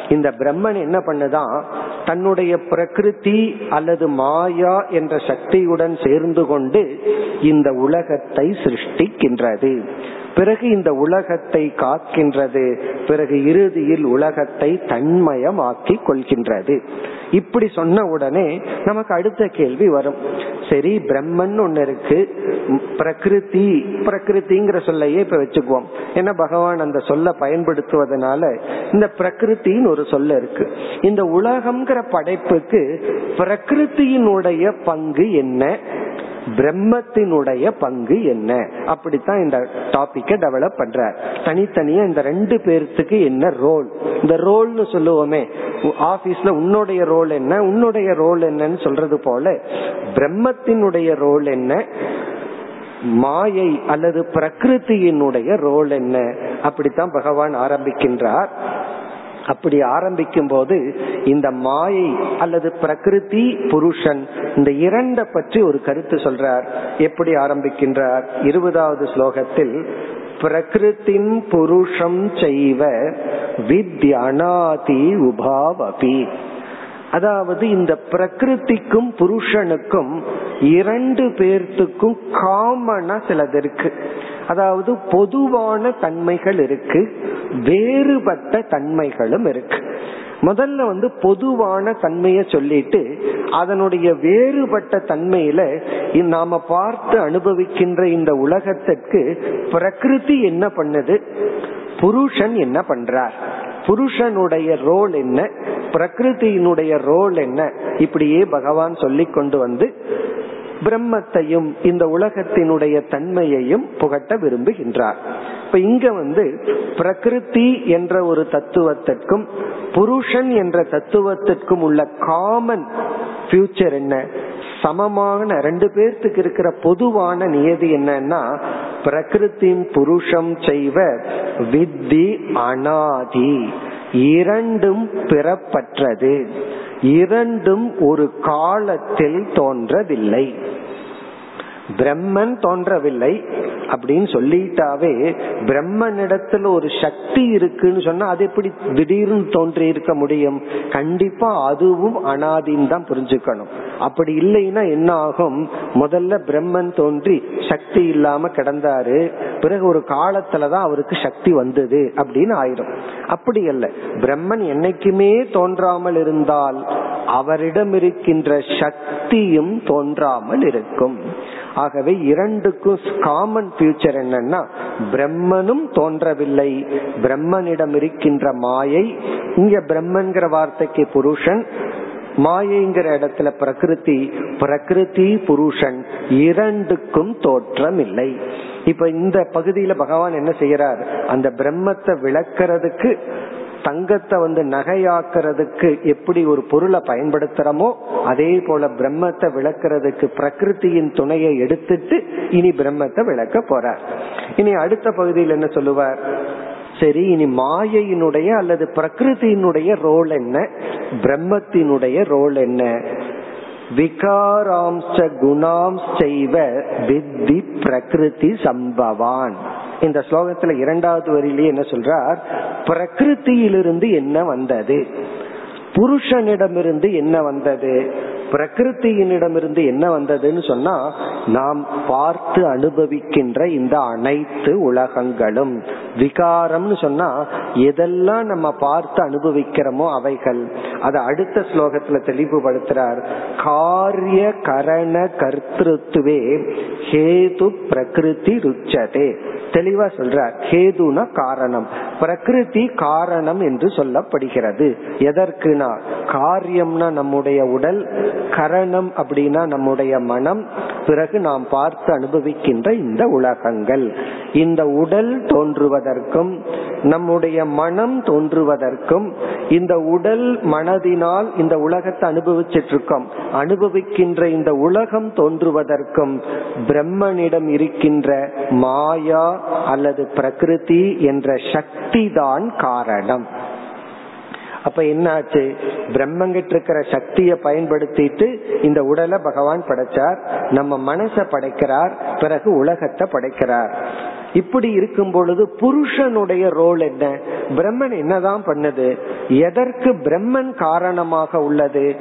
Speaker 2: இந்த பிரம்மன் என்ன பண்ணுதான்? தன்னுடைய பிரகிருதி அல்லது மாயா என்ற சக்தியுடன் சேர்ந்து கொண்டு இந்த உலகத்தை சிருஷ்டிக்கின்றது. பிறகு இந்த உலகத்தை காக்கின்றது. பிறகு இறுதியில் உலகத்தை தன்மயமாக்கி கொள்கின்றது. இப்படி சொன்ன உடனே நமக்கு அடுத்த கேள்வி வரும். சரி பிரம்மன் ஒன்னு இருக்கு. பிரகிருதி பிரகிருதிங்கிற சொல்லையே இப்ப வச்சுக்குவோம். ஏன்னா பகவான் அந்த சொல்ல பயன்படுத்துவதனால இந்த பிரகிருத்தின்னு ஒரு சொல்ல இருக்கு. இந்த உலகம்ங்கிற படைப்புக்கு பிரகிருத்தியினுடைய பங்கு என்ன? பிரம்மத்தினுடைய பங்கு என்ன? அப்படித்தான் இந்த டாபிக்க டெவலப் பண்ற தனித்தனியா இந்த ரெண்டு பேர்த்துக்கு என்ன ரோல் இந்த ரோல்னு சொல்லுவோமே ஆபீஸ்ல உன்னுடைய ரோல் என்ன உன்னுடைய ரோல் என்னன்னு சொல்றது போல பிரம்மத்தினுடைய ரோல் என்ன மாயை அல்லது பிரகிருத்தியினுடைய ரோல் என்ன? அப்படித்தான் பகவான் ஆரம்பிக்கின்றார். அப்படி ஆரம்பிக்கும் போது இந்த மாயை அல்லது பிரகிருதி புருஷன் இந்த இரண்ட பற்றி ஒரு கருத்து சொல்றார். எப்படி ஆரம்பிக்கின்றார்? இருபதாவது ஸ்லோகத்தில் பிரகிருத்தின் புருஷம் செய்வ வித்யனாதி உபாவபி. அதாவது இந்த பிரகிருதிக்கும் புருஷனுக்கும் இரண்டு பேர்த்துக்கும் காமனா சிலது இருக்கு. அதாவது பொதுவான தன்மைகள் இருக்கு வேறுபட்ட தன்மைகளும் இருக்கு. முதல்ல வந்து பொதுவான தன்மைய சொல்லிட்டு அதனுடைய வேறுபட்ட தன்மையில நாம பார்த்து அனுபவிக்கின்ற இந்த உலகத்திற்கு பிரகிருதி என்ன பண்ணுது? புருஷன் என்ன பண்றார்? புருஷனுடைய ரோல் என்ன? பிரகிருதியினுடைய ரோல் என்ன? இப்படியே பகவான் சொல்லி கொண்டு வந்து பிரம்மத்தையும் இந்த உலகத்தினுடைய தன்மையையும் புகட்ட விரும்புகின்றார். இப்ப இங்க வந்து பிரகிருதி என்ற ஒரு தத்துவத்திற்கும் புருஷன் என்ற தத்துவத்திற்கும் உள்ள காமன் ஃபியூச்சர் என்ன? சமமான ரெண்டு பேர்த்துக்கு இருக்கிற பொதுவான நியதி என்னன்னா பிரகிருதி புருஷம் செய்வ வித்தி அனாதி. இரண்டும் பிறப்பற்றது. இரண்டும் ஒரு காலத்தில் தோன்றவில்லை. பிரம்மன் தோன்றவில்லை அப்படின்னு சொல்லிட்டாவே பிரம்மனிடத்துல ஒரு சக்தி இருக்குன்னு சொன்னா அது எப்படி திடீர்னு தோன்றி இருக்க முடியும்? கண்டிப்பா அதுவும் அனாதின்னு தான் புரிஞ்சுக்கணும். அப்படி இல்லைன்னா என்ன ஆகும் முதல்ல பிரம்மன் தோன்றி சக்தி இல்லாம கிடந்தாரு. பிறகு ஒரு காலத்துலதான் அவருக்கு சக்தி வந்தது அப்படின்னு ஆயிரும். அப்படி அல்ல. பிரம்மன் என்னைக்குமே தோன்றாமல் இருந்தால் அவரிடம் இருக்கின்ற சக்தியும் தோன்றாமல் இருக்கும். ஆகவே இரண்டுக்கும் காமன் ஃபியூச்சர் என்னன்னா பிரம்மனும் தோன்றவில்லை. பிரம்மனிடம் இருக்கின்ற மாயை இங்க பிரம்மன்கிற வார்த்தைக்கு புருஷன் மாயைங்கிற இடத்துல பிரகிருதி பிரகிருதி புருஷன் இரண்டுக்கும் தோற்றம் இல்லை இப்ப இந்த பகுதியில பகவான் என்ன செய்யறார்? அந்த பிரம்மத்தை விளக்கிறதுக்கு தங்கத்தை வந்து நகையாக்குறதுக்கு எப்படி ஒரு பொருளை பயன்படுத்துறோமோ அதே போல பிரம்மத்தை விளக்குறதுக்கு பிரகிருத்தியின் துணையை எடுத்துட்டு இனி பிரம்மத்தை விளக்க போறார். இனி அடுத்த பகுதியில் என்ன சொல்லுவார்? சரி இனி மாயையினுடைய அல்லது பிரகிருதியினுடைய ரோல் என்ன? பிரம்மத்தினுடைய ரோல் என்ன? விகாராம்ச குணாம் செய்வ வித்தி பிரகிருதி சம்பவான். இந்த ஸ்லோகத்துல இரண்டாவது வரியிலேயே என்ன சொல்றார்? பிரகிருத்தியிலிருந்து என்ன வந்தது? புருஷனிடமிருந்து என்ன வந்தது? பிரகிருத்தியினிடமிருந்து என்ன வந்ததுன்னு சொன்னா நாம் பார்த்து அனுபவிக்கின்ற இந்த அனைத்து உலகங்களும். விகாரம்னு சொன்னா எதெல்லாம் நம்ம பார்த்து அனுபவிக்கிறோமோ அவைகள். அதை அடுத்த ஸ்லோகத்துல தெளிவுபடுத்துறார். காரிய கரண கர்த்தத்துவே ஹேது பிரகிருதி ருச்சதே. தெளிவா சொல்றார். ஹேதுனா காரணம். பிரகிருதி காரணம் என்று சொல்லப்படுகிறது. எதற்குனா காரியம்னா நம்முடைய உடல் கரணம் அப்படின்னா நம்முடைய மனம் பிறகு நாம் பார்த்து அனுபவிக்கின்ற இந்த உலகங்கள். இந்த உடல் தோன்றுவதற்கும் நம்முடைய மனம் தோன்றுவதற்கும் இந்த உடல் மனதினால் இந்த உலகத்தை அனுபவிச்சிட்டு இருக்கோம் அனுபவிக்கின்ற இந்த உலகம் தோன்றுவதற்கும் பிரம்மனிடம் இருக்கின்ற மாயா அல்லது பிரகிருதி என்ற சக்தி தான் காரணம். அப்ப என்ன ஆச்சு பிரம்மங்கிட்ட இருக்கிற சக்தியை பயன்படுத்திட்டு இந்த உடலை பகவான் படைச்சார். நம்ம மனசை படைக்கிறார். பிறகு உலகத்தை படைக்கிறார். இப்படி இருக்கும் பொழுது புருஷனுடைய ரோல் என்ன? பிரம்மன் என்னதான் பண்ணுது? எதற்கு பிரம்மன் காரணமாக உள்ளது?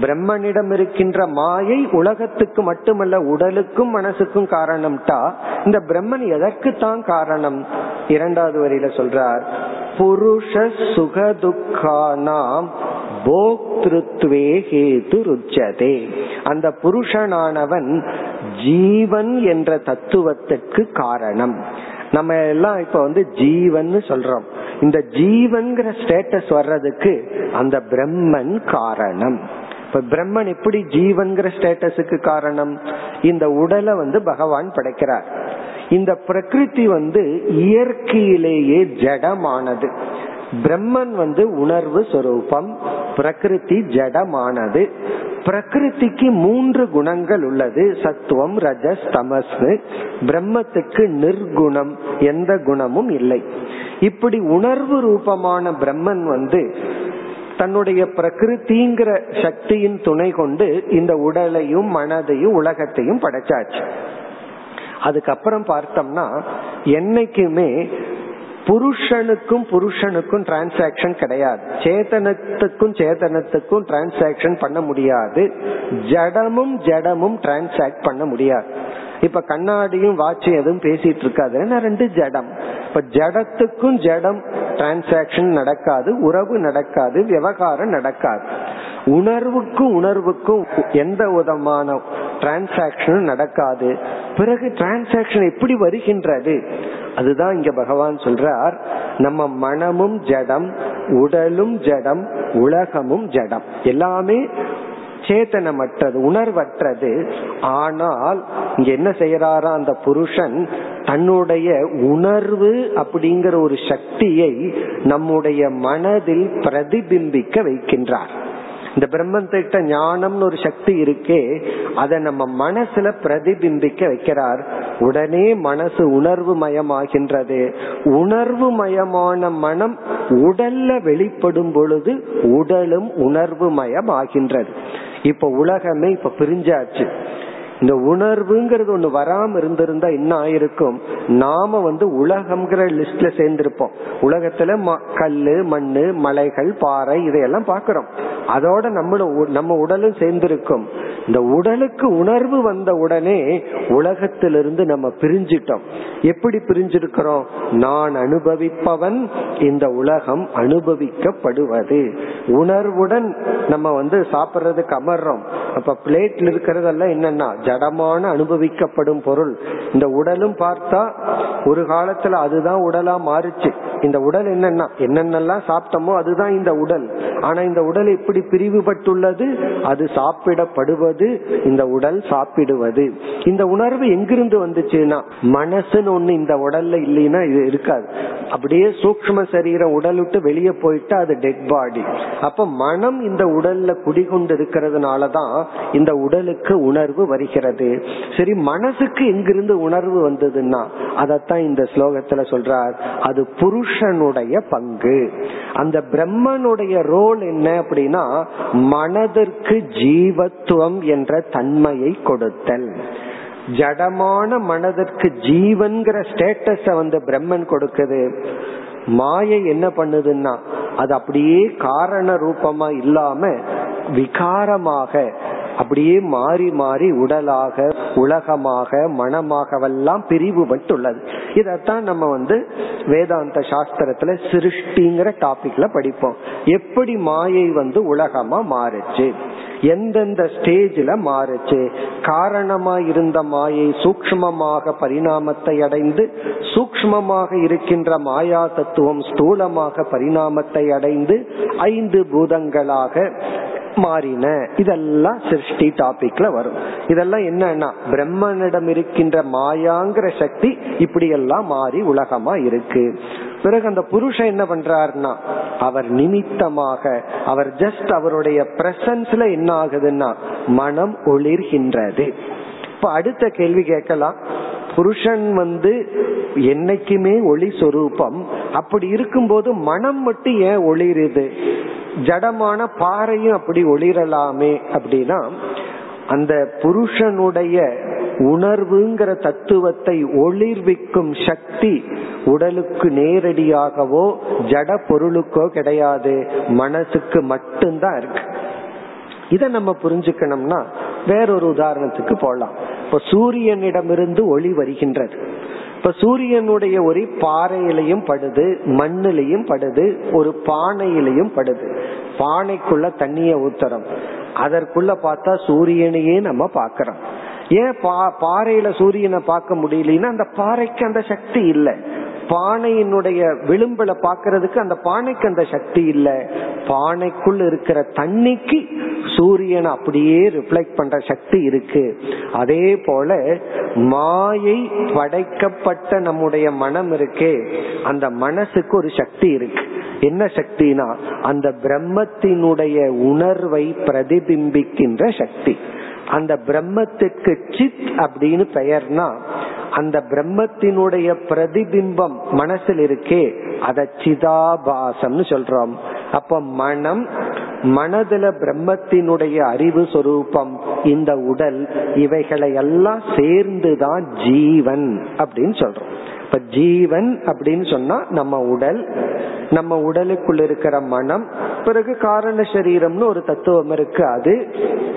Speaker 2: பிரம்மனிடம் இருக்கின்ற மாயை உலகத்துக்கு மட்டுமல்ல உடலுக்கும் மனசுக்கும் காரணம்டா இந்த பிரம்மன் எதற்கு தான் காரணம்? இரண்டாவது வரியில சொல்றார். புருஷ சுகதுக்கானாம் போக்திருத்வே ஹேது ருச்சதே அந்த புருஷனானவன் ஜீவன் என்ற தத்துவத்திற்கு காரணம். நம்ம எல்லாம் இப்ப வந்து ஜீவன் சொல்றோம். இந்த ஜீவன்கிற ஸ்டேட்டஸ் வர்றதுக்கு அந்த பிரம்மன் காரணம். இப்ப பிரம்மன் எப்படி ஜீவன்கிற ஸ்டேட்டஸுக்கு காரணம்? இந்த உடலை வந்து பகவான் படைக்கிறார். இந்த பிரகிருதி வந்து இயற்கையிலேயே ஜடமானது. பிரம்மன் வந்து உணர்வு சொரூபம் பிரகிருதி ஜடமானது. பிரகிருதிக்கு மூன்று குணங்கள் உள்ளது. சத்துவம் ரஜஸ் தமஸ் பிரம்மத்துக்கு நிர்குணம் எந்த குணமும் இல்லை. இப்படி உணர்வு ரூபமான பிரம்மன் வந்து தன்னுடைய பிரகிருதிங்கிற சக்தியின் துணை கொண்டு இந்த உடலையும் மனதையும் உலகத்தையும் படைச்சாச்சு. அதுக்கப்புறம் பார்த்தோம்னா என்னைக்குமே புருஷனுக்கும் புருஷனுக்கும் டிரான்சாக்சன் கிடையாது. சேதனத்துக்கும் சேதனத்துக்கும் டிரான்சாக்சன் பண்ண முடியாது. ஜடமும் ஜடமும் டிரான்சாக்ட் பண்ண முடியாது. இப்ப கண்ணாடியும் வாட்சும் எதுவும் பேசிட்டு இருக்காது. ரெண்டு? ஜடம். இப்ப ஜடத்துக்கும் ஜடம் டிரான்சாக்சன் நடக்காது உறவு நடக்காது விவகாரம் நடக்காது. உணர்வுக்கும் உணர்வுக்கும் எந்த விதமான டிரான்சாக்சனும் நடக்காது. பிறகு டிரான்சாக்சன் எப்படி வருகின்றது? அதுதான் இங்க பகவான் சொல்றார். நம்ம மனமும் ஜடம் உடலும் ஜடம் உலகமும் ஜடம். எல்லாமே சேத்தனமற்றது உணர்வற்றது. ஆனால் இங்க என்ன செய்யறாரா அந்த புருஷன் தன்னுடைய உணர்வு அப்படிங்கிற ஒரு சக்தியை நம்முடைய மனதில் பிரதிபிம்பிக்க வைக்கின்றார். இந்த பிரம்மத்திட்ட ஞானம்னு ஒரு சக்தி இருக்கே அதை நம்ம மனசுல பிரதிபிம்பிக்க வைக்கிறார். உடனே மனசு உணர்வு மயமாகின்றது உணர்வு மயமான மனம் உடல்ல வெளிப்படும் பொழுது உடலும் உணர்வு மயமாகின்றது இப்ப உலகமே இப்ப பிரிஞ்சாச்சு. இந்த உணர்வுங்கிறது ஒண்ணு வராம இருந்திருந்தா என்ன ஆயிருக்கும்? நாம வந்து உலகம்ங்கிற லிஸ்ட்ல சேர்ந்திருப்போம். உலகத்துல கல்லு மண்ணு மலைகள் பாறை இதையெல்லாம் பாக்குறோம் அதோட நம்மளும் நம்ம உடலும் சேர்ந்திருக்கும். இந்த உடலுக்கு உணர்வு வந்த உடனே உலகத்திலிருந்து நம்ம பிரிஞ்சிட்டோம். எப்படி பிரிஞ்சிருக்கிறோம்? நான் அனுபவிப்பவன் இந்த உலகம் அனுபவிக்கப்படுவது. உணர்வுடன் நம்ம வந்து சாப்பிட்றதுக்கு அமர்றோம். அப்ப பிளேட்ல இருக்கிறதெல்லாம் என்னன்னா ஜடமான அனுபவிக்கப்படும் பொருள். இந்த உடலும் பார்த்தா ஒரு காலத்துல அதுதான் உடலா மாறுச்சு. இந்த உடல் என்னன்னா என்னென்னலாம் சாப்பிட்டோமோ அதுதான் இந்த உடல். ஆனா இந்த உடல் எப்படி பிரிவுபட்டுள்ளது? அது சாப்பிடப்படுவது இந்த உடல் சாப்பிடுவது. இந்த உணர்வு எங்கிருந்து வந்துச்சுன்னா மனசுன்னு ஒண்ணு இந்த உடல்ல இல்லைன்னா இது இருக்காது. அப்படியே சூக்ம சரீரம் உடல் விட்டு வெளியே போயிட்டு அது டெட் பாடி அப்ப மனம் இந்த உடல்ல குடிகொண்டு இருக்கிறதுனாலதான் இந்த உடலுக்கு உணர்வு வருகிறது. சரி மனசுக்கு எங்கிருந்து உணர்வு வந்ததுன்னா அதத்தான் இந்த ஸ்லோகத்துல சொல்றார். அது புருஷனுடைய பங்கு. அந்த பிரம்மனுடைய ரோல் என்ன அப்படின்னா மனதிற்கு ஜீவத்துவம் என்ற தன்மையை கொடுத்தல். ஜடமான மனதிற்கு ஜீவன்கிற ஸ்டேட்டஸ வந்து பிரம்மன் கொடுக்குது. மாயை என்ன பண்ணுதுன்னா அது அப்படியே காரண ரூபமா இல்லாம விகாரமாக அப்படியே மாறி மாறி உடலாக உலகமாக மனமாகவெல்லாம் பிரிவுபட்டுள்ளது இதைத்தான் நம்ம வந்து வேதாந்த சாஸ்திரத்துல சிருஷ்டிங்கிற டாபிக்ல படிப்போம். எப்படி மாயை வந்து உலகமா மாறுச்சு? எந்தெந்த ஸ்டேஜில் மாறுச்சு? காரணமா இருந்த மாயை சூக்மமாக பரிணாமத்தை அடைந்து சூக்மமாக இருக்கின்ற மாயா தத்துவம் ஸ்தூலமாக பரிணாமத்தை அடைந்து ஐந்து பூதங்களாக மாறின. இதெல்லாம் சிருஷ்டி டாபிக்ல வரும். இதெல்லாம் என்னன்னா பிரம்மனிடம் இருக்கின்ற மாயாங்கிற சக்தி இப்படி எல்லாம் மாறி உலகமா இருக்கு. பிறகு அந்த புருஷன் என்ன பண்றாருன்னா அவர் நிமித்தமாக அவர் ஜஸ்ட் அவருடைய பிரசன்ஸ்ல என்ன ஆகுதுன்னா மனம் ஒளிர்கின்றது. இப்ப அடுத்த கேள்வி கேட்கலாம். புருஷன் வந்து என்னைக்குமே ஒளி சொரூபம் அப்படி இருக்கும்போது மனம் மட்டும் ஏன் ஒளிருது? ஜடமான பாறையும் அப்படி ஒளிரலாமே அப்படின்னா அந்த புருஷனுடைய உணர்வுங்கிற தத்துவத்தை ஒளிர்விக்கும் சக்தி உடலுக்கு நேரடியாகவோ ஜட பொருளுக்கோ கிடையாது. மனசுக்கு மட்டும்தான் இருக்கு. இதை நம்ம புரிஞ்சுக்கணும்னா வேறொரு உதாரணத்துக்கு போலாம். இப்ப சூரியனிடமிருந்து ஒளி வருகின்றது. இப்ப சூரியனுடைய ஒளி பாறையிலையும் படுது மண்ணிலையும் படுது ஒரு பானையிலையும் படுது. பானைக்குள்ள தண்ணிய ஊத்துறோம். அதற்குள்ள பார்த்தா சூரியனையே நம்ம பாக்கிறோம் ஏன் பா பாறையில சூரியனை பார்க்க முடியலன்னா அந்த பாறைக்கு அந்த சக்தி இல்லை. பானையினுடைய விளிம்புல பாக்குறதுக்கு அந்த பானைக்கு அந்த சக்தி இல்ல. பானைக்குள் இருக்கிற தண்ணிக்கு சூரியன் அப்படியே ரிஃப்ளெக்ட் பண்ற சக்தி இருக்கு. அதே போல மாயை படைக்கப்பட்ட நம்முடைய மனம் இருக்கே அந்த மனசுக்கு ஒரு சக்தி இருக்கு. என்ன சக்தினா? அந்த பிரம்மத்தினுடைய உணர்வை பிரதிபிம்பிக்கின்ற சக்தி. அந்த பிரம்மத்துக்கு சித் அப்படின்னு பெயர்னா அந்த பிரம்மத்தினுடைய பிரதிபிம்பம் மனசில் இருக்கே அத சிதாபாசம்னு சொல்றோம். அப்ப மனம் மனதுல பிரம்மத்தினுடைய அறிவு சொரூபம் இந்த உடல் இவைகளை எல்லாம் சேர்ந்துதான் ஜீவன் அப்படின்னு சொல்றோம். இப்ப ஜீவன் அப்படின்னு சொன்னா நம்ம உடல் நம்ம உடலுக்குள்ள இருக்கிற மனம் பிறகு காரண சரீரம்னு ஒரு தத்துவம் இருக்கு அது.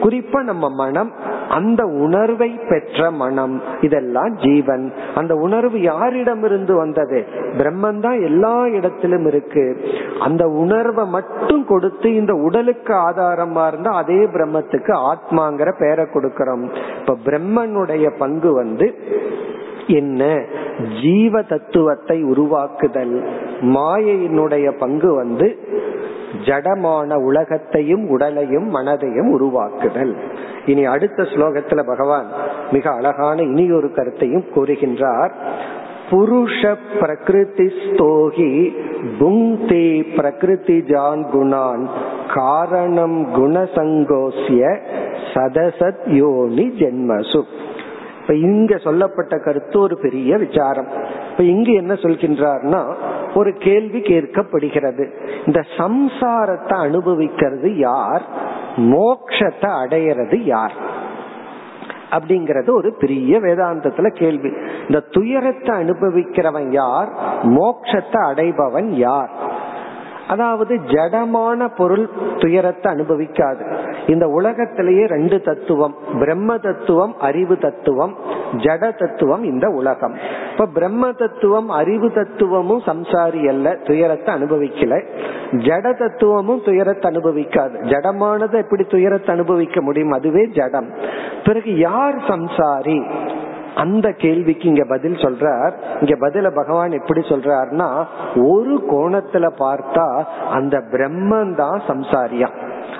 Speaker 2: குறிப்பா நம்ம மனம் அந்த உணர்வை பெற்ற மனம் இதெல்லாம் ஜீவன். அந்த உணர்வு யாரிடமிருந்து வந்தது? பிரம்மன் தான் எல்லா இடத்திலும் இருக்கு. அந்த உணர்வை மட்டும் கொடுத்து இந்த உடலுக்கு ஆதாரமா இருந்தா அதே பிரம்மத்துக்கு ஆத்மாங்கிற பெயரை கொடுக்கிறோம். இப்ப பிரம்மனுடைய பங்கு வந்து என்ன? ஜீவ தத்துவத்தை உருவாக்குதல். மாயையினுடைய பங்கு வந்து ஜடமான உலகத்தையும் உடலையும் மனதையும் உருவாக்குதல். இனி அடுத்த ஸ்லோகத்துல பகவான் மிக அழகான இனி ஒரு கருத்தையும் கூறுகின்றார். புருஷ பிரகிருதி ஸ்தோகி புங்தி பிரகிருதி ஜான் குணான் காரணம் குணசங்கோசிய சதசத் யோனி ஜென்மசு. இப்ப இங்க சொல்லப்பட்ட கருத்து ஒரு பெரிய விசாரம். இப்ப இங்க என்ன சொல்கின்றார்னா ஒரு கேள்வி கேட்கப்படுகிறது. இந்த சம்சாரத்தை அனுபவிக்கிறது யார்? மோக்ஷத்தை அடையிறது யார்? அப்படிங்கறது ஒரு பெரிய வேதாந்தத்துல கேள்வி. இந்த துயரத்தை அனுபவிக்கிறவன் யார்? மோக்ஷத்தை அடைபவன் யார்? அதாவது ஜடமான பொருள் துயரத்தை அனுபவிக்காது. இந்த உலகத்திலேயே ரெண்டு தத்துவம் பிரம்ம தத்துவம் அறிவு தத்துவம் ஜட தத்துவம் இந்த உலகம். இப்ப பிரம்ம தத்துவம் அறிவு தத்துவமும் சம்சாரி அல்ல துயரத்தை அனுபவிக்கல. ஜட தத்துவமும் துயரத்தை அனுபவிக்காது. ஜடமானது எப்படி துயரத்தை அனுபவிக்க முடியும்? அதுவே ஜடம். பிறகு யார் சம்சாரி? அந்த கேள்விக்கு இங்க பதில் சொல்றார். இங்க பதில பகவான் எப்படி சொல்றாருன்னா ஒரு கோணத்துல பார்த்தா அந்த பிரம்மன் தான் சம்சாரியா.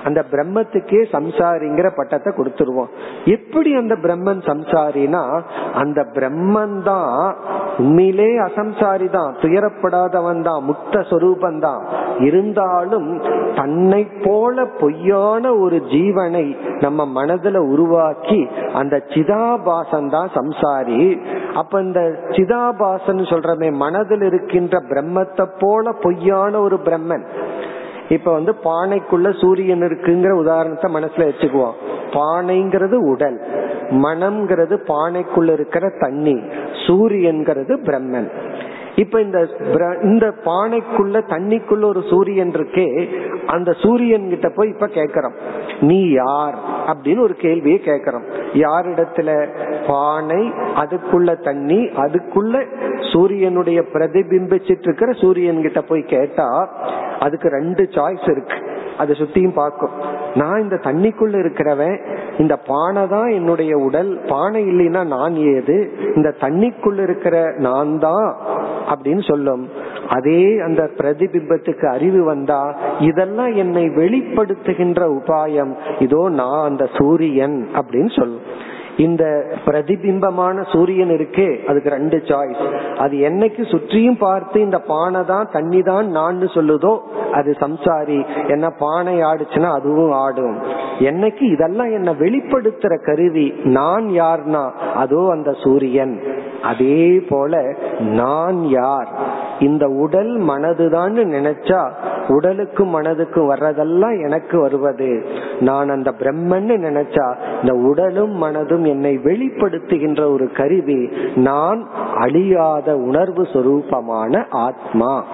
Speaker 2: அந்த பிரம்மத்துக்கே சம்சாரிங்கிற பட்டத்தை கொடுத்துருவோம். எப்படி அந்த பிரம்மன் சம்சாரினா அந்த பிரம்மன் தான் உண்மையிலே அசம்சாரி தான் துயரப்படாதவன் தான் முக்த சொரூபம் தான் இருந்தாலும் தன்னை போல பொய்யான ஒரு ஜீவனை நம்ம மனதுல உருவாக்கி அந்த சிதாபாசன் தான் சம்சாரி. அப்ப இந்த சிதாபாசன் சொல்றமே மனதில் இருக்கின்ற பிரம்மத்தை போல பொய்யான ஒரு பிரம்மன். இப்ப வந்து பானைக்குள்ள சூரியன் இருக்குங்கிற உதாரணத்தை மனசுல வச்சுக்குவோம். பானைங்கிறது உடல் மனம்ங்கிறது பானைக்குள்ள இருக்கிற தண்ணி சூரியன்கிறது பிரம்மன். இப்ப இந்த இந்த பானைக்குள்ள தண்ணிக்குள்ள ஒரு சூரியன் இருக்கே அந்த சூரியன் கிட்ட போய் இப்ப கேக்குறோம். நீ யார்? அப்படின்னு ஒரு கேள்வியை கேக்குறோம். யாரிடத்துல? பானை அதுக்குள்ள தண்ணி அதுக்குள்ள சூரியனுடைய பிரதிபிம்பிச்சிட்டு இருக்கிற சூரியன் கிட்ட போய் கேட்டா அதுக்கு ரெண்டு சாய்ஸ் இருக்கு. அதை சுத்தியும் பார்க்கும். நான் இந்த தண்ணிக்குள்ள இருக்கிறவன் இந்த பானை தான் என்னுடைய உடல் பானை இல்லைன்னா நான் ஏது இந்த தண்ணிக்குள்ள இருக்கிற நான் தான் அப்படின்னு சொல்லும். அதே அந்த பிரதிபிம்பத்துக்கு அறிவு வந்தா இதெல்லாம் என்னை வெளிப்படுத்துகின்ற உபாயம். இதோ நான் அந்த சூரியன் அப்படின்னு சொல்லும். இந்த பிரதிபிம்பமான சூரியன் இருக்கே அதுக்கு ரெண்டு சாய்ஸ் அது என்னைக்கு சுற்றியும் பார்த்து இந்த பானை தான் தண்ணி தான் நான் சொல்லுதோ அது சம்சாரி. என்ன பானை ஆடுச்சுன்னா அதுவும் ஆடும். என்னைக்கு இதெல்லாம் என்ன வெளிப்படுத்துற கருவி நான் யார்னா அதோ அந்த சூரியன். அதே போல நான் யார்? இந்த உடல் மனதுதான் நினைச்சா உடலுக்கும் மனதுக்கும் வர்றதெல்லாம் எனக்கு வருவது. நான் அந்த பிரம்மன்னு நினைச்சா இந்த உடலும் மனதும் என்னை வெளிப்படுத்துகின்ற ஒரு கருவி. நான் அழியாத உணர்வு சொரூபமான ஆத்மா.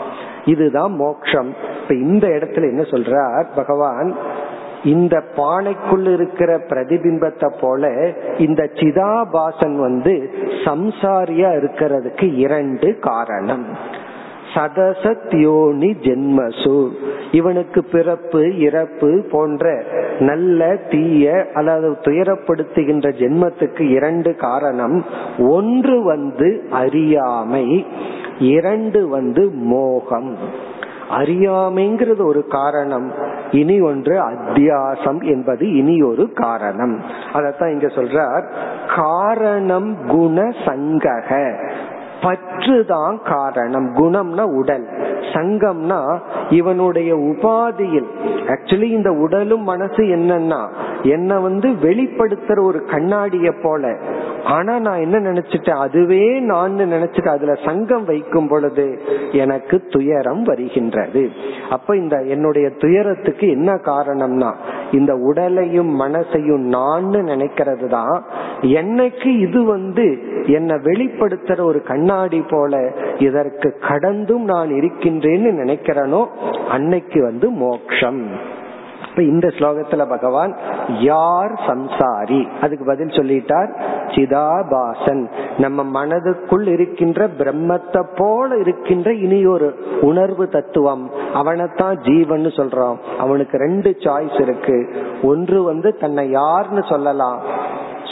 Speaker 2: இதுதான் மோக்ஷம். இப்ப இந்த இடத்துல என்ன சொல்றார்? பகவான் இந்த பானைக்குள் இருக்கிற பிரதிபிம்பத்தை போல இந்த சிதாபாசன் வந்து சம்சாரியா இருக்கிறதுக்கு இரண்டு காரணம். சதசத்யோனி ஜென்மசு. இவனுக்கு பிறப்பு இறப்பு போன்ற நல்ல தீய அல்லது துயரப்படுத்துகின்ற ஜென்மத்துக்கு இரண்டு காரணம். ஒன்று வந்து அறியாமை இரண்டு வந்து மோகம். அறியாமைங்கிறது ஒரு காரணம் இனி ஒன்று அத்தியாசம் என்பது இனி ஒரு காரணம். அதத்தான் இங்க சொல்றார். காரணம் குண சங்கக. பற்றுதான் காரணம் குணம்னா உடல். சங்கம்னா இவனுடைய உபாதியில். ஆக்சுவலி இந்த உடலும் மனசு என்னன்னா என்ன வந்து வெளிப்படுத்துற ஒரு கண்ணாடிய போல. ஆனா நான் என்ன நினைச்சிட்டேன்? அதுவே நான் நினைச்சிட்டு அதுல சங்கம் வைக்கும் பொழுது எனக்கு துயரம் வருகின்றது. அப்ப இந்த என்னுடைய துயரத்துக்கு என்ன காரணம்னா இந்த உடலையும் மனசையும் நான் நினைக்கிறது தான் என்னைக்கு இது வந்து என்னை வெளிப்படுத்துற ஒரு கண்ணாடி போல இதற்கு கடந்தும் நான் இருக்கின்றேன்னு நினைக்கிறனோ அன்னைக்கு வந்து மோக்ஷம். இப்ப இந்த ஸ்லோகத்துல பகவான் யார் சம்சாரி? அதுக்கு பதில் சொல்லிட்டார் சிதாபாசன். நம்ம மனதுக்குள் இருக்கின்ற பிரம்மத்தை போல இருக்கின்ற இனி ஒரு உணர்வு தத்துவம். அவனைத்தான் ஜீவன் சொல்றோம் அவனுக்கு ரெண்டு சாய்ஸ் இருக்கு. ஒன்று வந்து தன்னை யார்னு சொல்லலாம்?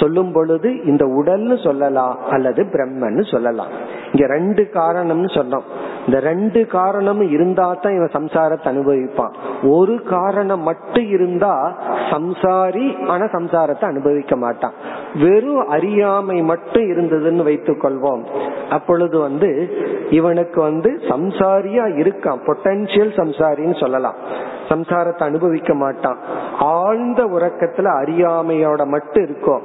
Speaker 2: சொல்லும் பொழுது இந்த உடல்னு சொல்லலாம் அல்லது பிரம்மன்னு சொல்லலாம். இங்க ரெண்டு காரணம்னு சொன்னோம். இந்த ரெண்டு காரணமும் இருந்தா தான் இவன் சம்சாரத்தை அனுபவிப்பான். ஒரு காரணம் மட்டும் இருந்தா சம்சாரி ஆனா சம்சாரத்தை அனுபவிக்க மாட்டான். வெறும் அறியாமை மட்டும் இருந்ததுன்னு வைத்துக் கொள்வோம் அப்பொழுது வந்து இவனுக்கு வந்து சம்சாரியா இருக்கான். பொட்டன்சியல் சம்சாரின்னு சொல்லலாம். சம்சாரத்தை அனுபவிக்க மாட்டான். ஆழ்ந்த உறக்கத்துல அறியாமையோட மட்டும் இருக்கும்.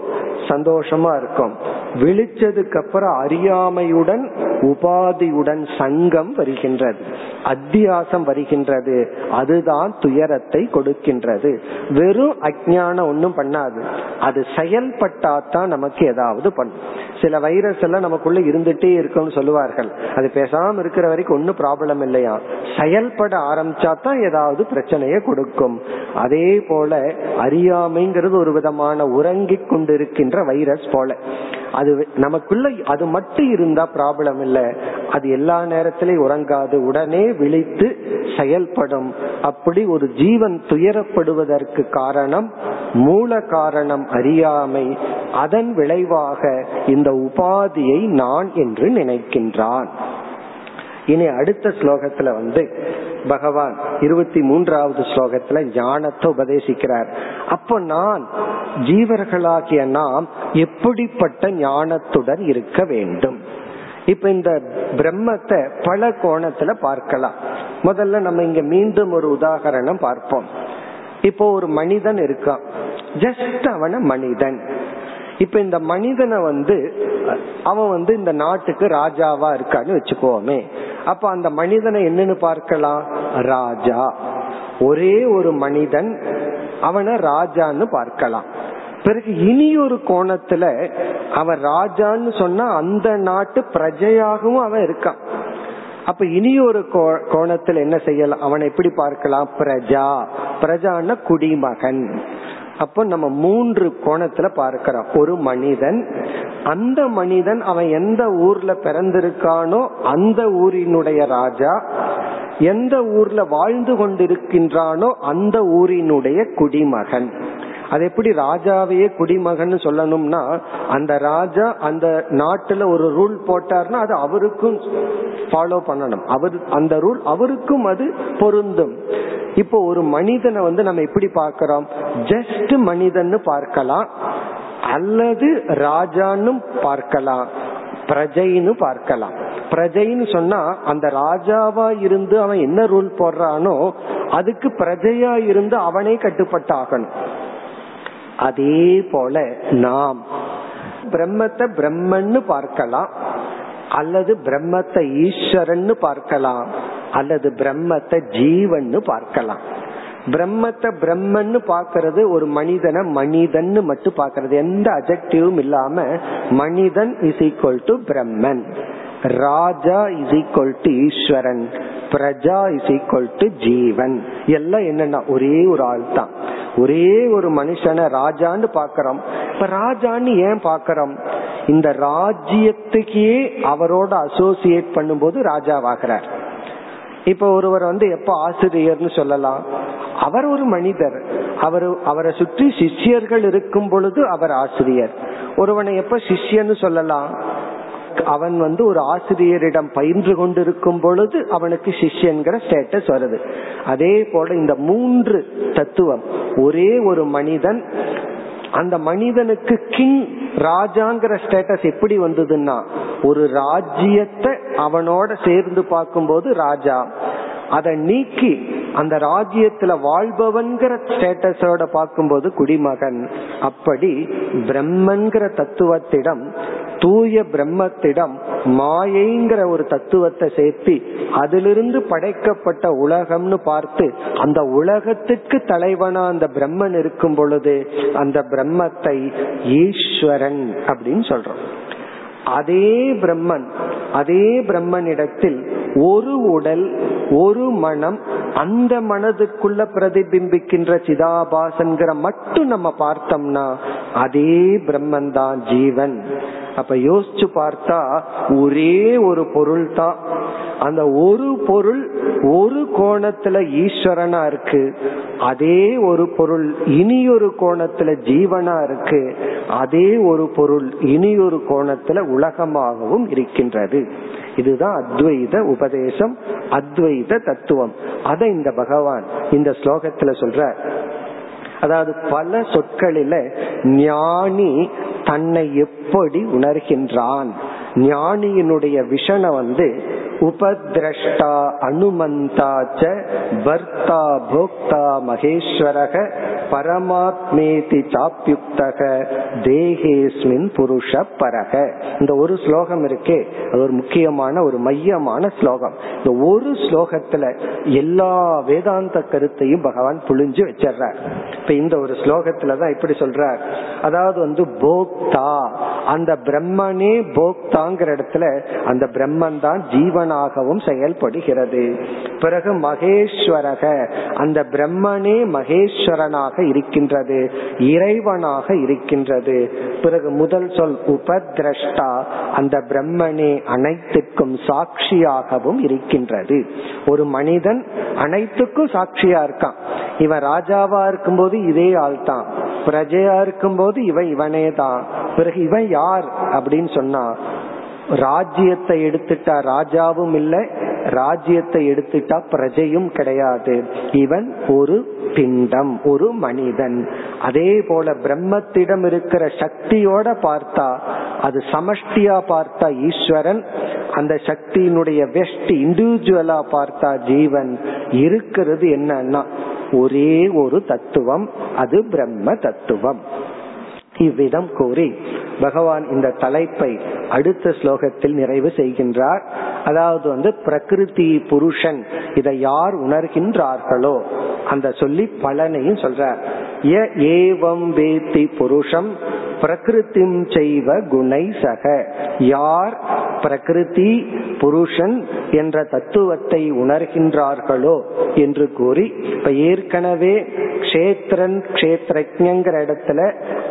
Speaker 2: சந்தோஷமா இருக்கும். விழிச்சதுக்கு அப்புறம் அறியாமையுடன் உபாதியுடன் சங்கம் வருகின்றது. அத்தியாசம் வருகின்றது. அதுதான் துயரத்தை கொடுக்கின்றது. வெறும் அஜானம் ஒன்னும் பண்ணாது. அது செயல்பட்டாதான் நமக்கு ஏதாவது பண்ணும். சில வைரஸ் எல்லாம் நமக்குள்ள இருந்துட்டே இருக்கும்னு சொல்லுவார்கள். அது பேசாம இருக்கிற வரைக்கும் ஒன்னும் ப்ராப்ளம் இல்லையா? செயல்பட ஆரம்பிச்சா தான் ஏதாவது பிரச்சனையை கொடுக்கும். அதே போல அறியாமைங்கிறது ஒரு விதமான உறங்கிக் கொண்டிருக்கின்ற வைரஸ் போல. அது நமக்குள்ள அது மட்டும் இருந்தா ப்ராப்ளம் இல்ல. அது எல்லா நேரத்திலையும் உறங்காது. உடனே விழித்து செயல்படும். அப்படி ஒரு ஜீவன் துயரப்படுவதற்கு காரணம் மூல காரணம் அறியாமை. அதன் விளைவாக இந்த உபாதியை நான் என்று நினைக்கின்றான். இனி அடுத்த ஸ்லோகத்துல வந்து பகவான் இருபத்தி மூன்றாவது ஸ்லோகத்துல ஞானத்தை உபதேசிக்கிறார். அப்போ நான் ஜீவர்களாகிய நாம் எப்படிப்பட்ட ஞானத்துடன் இருக்க வேண்டும்? இப்ப இந்த பிரம்மத்தை பல கோணத்துல பார்க்கலாம். முதல்ல நம்ம இங்க மீண்டும் ஒரு உதாகரணம் பார்ப்போம். இப்போ ஒரு மனிதன் இருக்கான். ஜஸ்ட் அவன மனிதன். இப்ப இந்த மனிதனை வந்து அவன் வந்து இந்த நாட்டுக்கு ராஜாவா இருக்கான்னு வச்சுக்கோமே. அப்ப அந்த மனிதனை என்னன்னு பார்க்கலாம்? ராஜா. ஒரே ஒரு மனிதன் அவனை ராஜான்னு பார்க்கலாம். பிறகு இனி ஒரு கோணத்துல அவன் ராஜான்னு சொன்னா அந்த நாட்டு பிரஜையாகவும் அவன் இருக்கான். அப்ப இனி ஒரு கோணத்துல என்ன செய்யலாம்? அவனை எப்படி பார்க்கலாம்? பிரஜா. பிரஜான குடிமகன். அப்போ நம்ம மூன்று கோணத்துல பார்க்கிறோம். ஒரு மனிதன் அந்த மனிதன் அவன் எந்த ஊர்ல பிறந்திருக்கானோ அந்த ஊரினுடைய ராஜா எந்த ஊர்ல வாழ்ந்து கொண்டிருக்கின்றானோ அந்த ஊரினுடைய குடிமகன். அது எப்படி ராஜாவையே குடிமகன் சொல்லணும்னா அந்த ராஜா அந்த நாட்டுல ஒரு ரூல் போட்டார்னா அது அவருக்கும் ஃபாலோ பண்ணணும். அவர் அந்த ரூல் அவருக்கும் அது பொருந்தும். இப்போ ஒரு மனிதனை வந்து நம்ம எப்படி பார்க்கிறோம்? ஜஸ்ட் மனிதன்னு பார்க்கலாம் அல்லது ராஜான்னு பார்க்கலாம் பிரஜைன்னு பார்க்கலாம். பிரஜைன்னு சொன்னா அந்த ராஜாவா இருந்து அவன் என்ன ரூல் போடுறானோ அதுக்கு பிரஜையா இருந்து அவனே கட்டுப்பட்டாகணும். அதே போல நாம் பிரம்மத்தை பிரம்மன்னு பார்க்கலாம் அல்லது பிரம்மத்தை ஈஸ்வரன்னு பார்க்கலாம் அல்லது பிரம்மத்தை ஜீவன்னு பார்க்கலாம். பிரம்மத்தை பிரம்மன்னு பாக்கிறது ஒரு மனிதனை மனிதன் மட்டும் பாக்கிறது எந்த அஜெக்டிவும் இல்லாம மனிதன் is equal to Brahman. Raja is equal to Eswaran. Praja is equal to jeevan. எல்லாம் என்னன்னா ஒரே ஒரு ஆள் தான் ஒரே ஒரு மனுஷனை ராஜான்னு பாக்கிறோம் இப்ப ராஜான்னு ஏன் பாக்கிறோம் இந்த ராஜ்யத்துக்கே அவரோட அசோசியேட் பண்ணும்போது ராஜாவாகிறார். இப்ப ஒருவர் வந்து எப்ப ஆசிரியர்னு சொல்லலாம்? அவர் ஒரு மனிதர். அவர் அவரை சுற்றி சிஷ்யர்கள் இருக்கும் பொழுது அவர் ஆசிரியர். ஒருவனை எப்ப சிஷ்யன்னு சொல்லலாம்? அவன் வந்து ஒரு ஆசிரியரிடம் பயின்று கொண்டிருக்கும் பொழுது அவனுக்கு சிஷ்யன்கிற ஸ்டேட்டஸ் வருது. அதே போல இந்த மூன்று தத்துவம். ஒரே ஒரு மனிதன் அந்த மனிதனுக்கு கிங் ராஜாங்கிற ஸ்டேட்டஸ் எப்படி வந்ததுன்னா ஒரு ராஜ்யத்தை அவனோட சேர்ந்து பார்க்கும்போது ராஜா. அதை நீக்கி அந்த ராஜ்யத்துல வாழ்பவன்கிற ஸ்டேட்டஸோட பார்க்கும்போது குடிமகன். அப்படி பிரம்மன்கிற தத்துவத்திடம் தூய பிரம்மத்திடம் மாயைங்கிற ஒரு தத்துவத்தை சேர்த்து அதிலிருந்து படைக்கப்பட்ட உலகம்னு பார்த்து அந்த உலகத்துக்கு தலைவனா அந்த பிரம்மன் இருக்கும் பொழுது அந்த பிரம்மத்தை ஈஸ்வரன் அப்படின்னு சொல்றோம். அதே பிரம்மன் அதே பிரம்மனிடத்தில் ஒரு உடல் ஒரு மனம் அந்த மனதுக்குள்ள பிரதிபிம்பிக்கின்ற சிதாபாசன்கிற மட்டும் நம்ம பார்த்தோம்னா அதே பிரம்மன் தான் ஜீவன். அப்ப யோசிச்சு பார்த்தா ஒரே ஒரு பொருள் தான் அந்த ஒரு பொருள் ஒரு கோணத்துல ஈஸ்வரனா இருக்கு. அதே ஒரு பொருள் இனி ஒரு கோணத்துல ஜீவனா இருக்கு. அதே ஒரு பொருள் இனி ஒரு கோணத்துல உலகமாகவும் இருக்கின்றது. இதுதான் அத்வைத உபதேசம் அத்வைத தத்துவம். அதை இந்த பகவான் இந்த ஸ்லோகத்துல சொல்ற. அதாவது பல சொற்களில ஞானி தன்னை எப்படி உணர்கின்றான்? ஞானியினுடைய விஷனை வந்து உபதிரஷ்டா அனுமந்தாச்ச பர்த்தா போக்தா மகேஸ்வரக பரமாத்மேதி சாப்யுக்தக தேகேஸ்மின் புருஷ பரக. இந்த ஒரு ஸ்லோகம் இருக்கே. அது ஒரு முக்கியமான ஒரு மையமான ஸ்லோகம். இந்த ஒரு ஸ்லோகத்துல எல்லா வேதாந்த கருத்தையும் பகவான் புழிஞ்சு வச்சிடுறார் இப்ப இந்த ஒரு ஸ்லோகத்துலதான் இப்படி சொல்றார். அதாவது வந்து போக்தா. அந்த பிரம்மனே போக்தாங்கிற இடத்துல அந்த பிரம்மன் தான் ஜீவனாகவும் செயல்படுகிறது. பிறகு மகேஸ்வரக. அந்த பிரம்மனே மகேஸ்வரனாக இருக்கின்றது. இறைவனாக இருக்கின்றது. பிறகு முதல் சொல் உபதிரஷ்டா. அந்த பிரம்மனே அனைத்துக்கும் சாட்சியாகவும் இருக்கின்றது. ஒரு மனிதன் அனைத்துக்கும் சாட்சியா இருக்கான். இவன் ராஜாவா இருக்கும்போது இதே ஆள் தான் பிரஜையா இருக்கும்போது இவன் இவனே தான் பிறகு இவன் யார் அப்படின்னு சொன்னா ராஜ்யத்தை எடுத்துட்டா ராஜாவும் இல்லை ராஜ்யத்தை எடுத்துட்டா பிரஜையும் கிடையாது. இவன் ஒரு பிண்டம் ஒரு மனிதன். அதே போல பிரம்மத்திடம் இருக்கிற சக்தியோட பார்த்தா அது சமஷ்டியா பார்த்தா ஈஸ்வரன் அந்த சக்தியினுடைய வெஸ்ட் இண்டிவிஜுவலா பார்த்தா ஜீவன். இருக்கிறது என்னன்னா ஒரே ஒரு தத்துவம் அது பிரம்ம தத்துவம். இவ்விதம் கூறி பகவான் இந்த தலைப்பை அடுத்த ஸ்லோகத்தில் நிறைவு செய்கின்றார். அதாவது வந்து பிரகிருதி புருஷன் இதை யார் உணர்கின்றார்களோ அந்த சொல்லி பலனையும் சொல்றார். ஏவம் வேத்தி புருஷம் பிரகிருத்திம் செய்வ குணை சக. யார் பிரகிருதி புருஷன் என்ற தத்துவத்தை உணர்கின்றார்களோ என்று கூறி இப்ப ஏற்கனவே கஷேத்திரன் கஷேத்திரங்கிற இடத்துல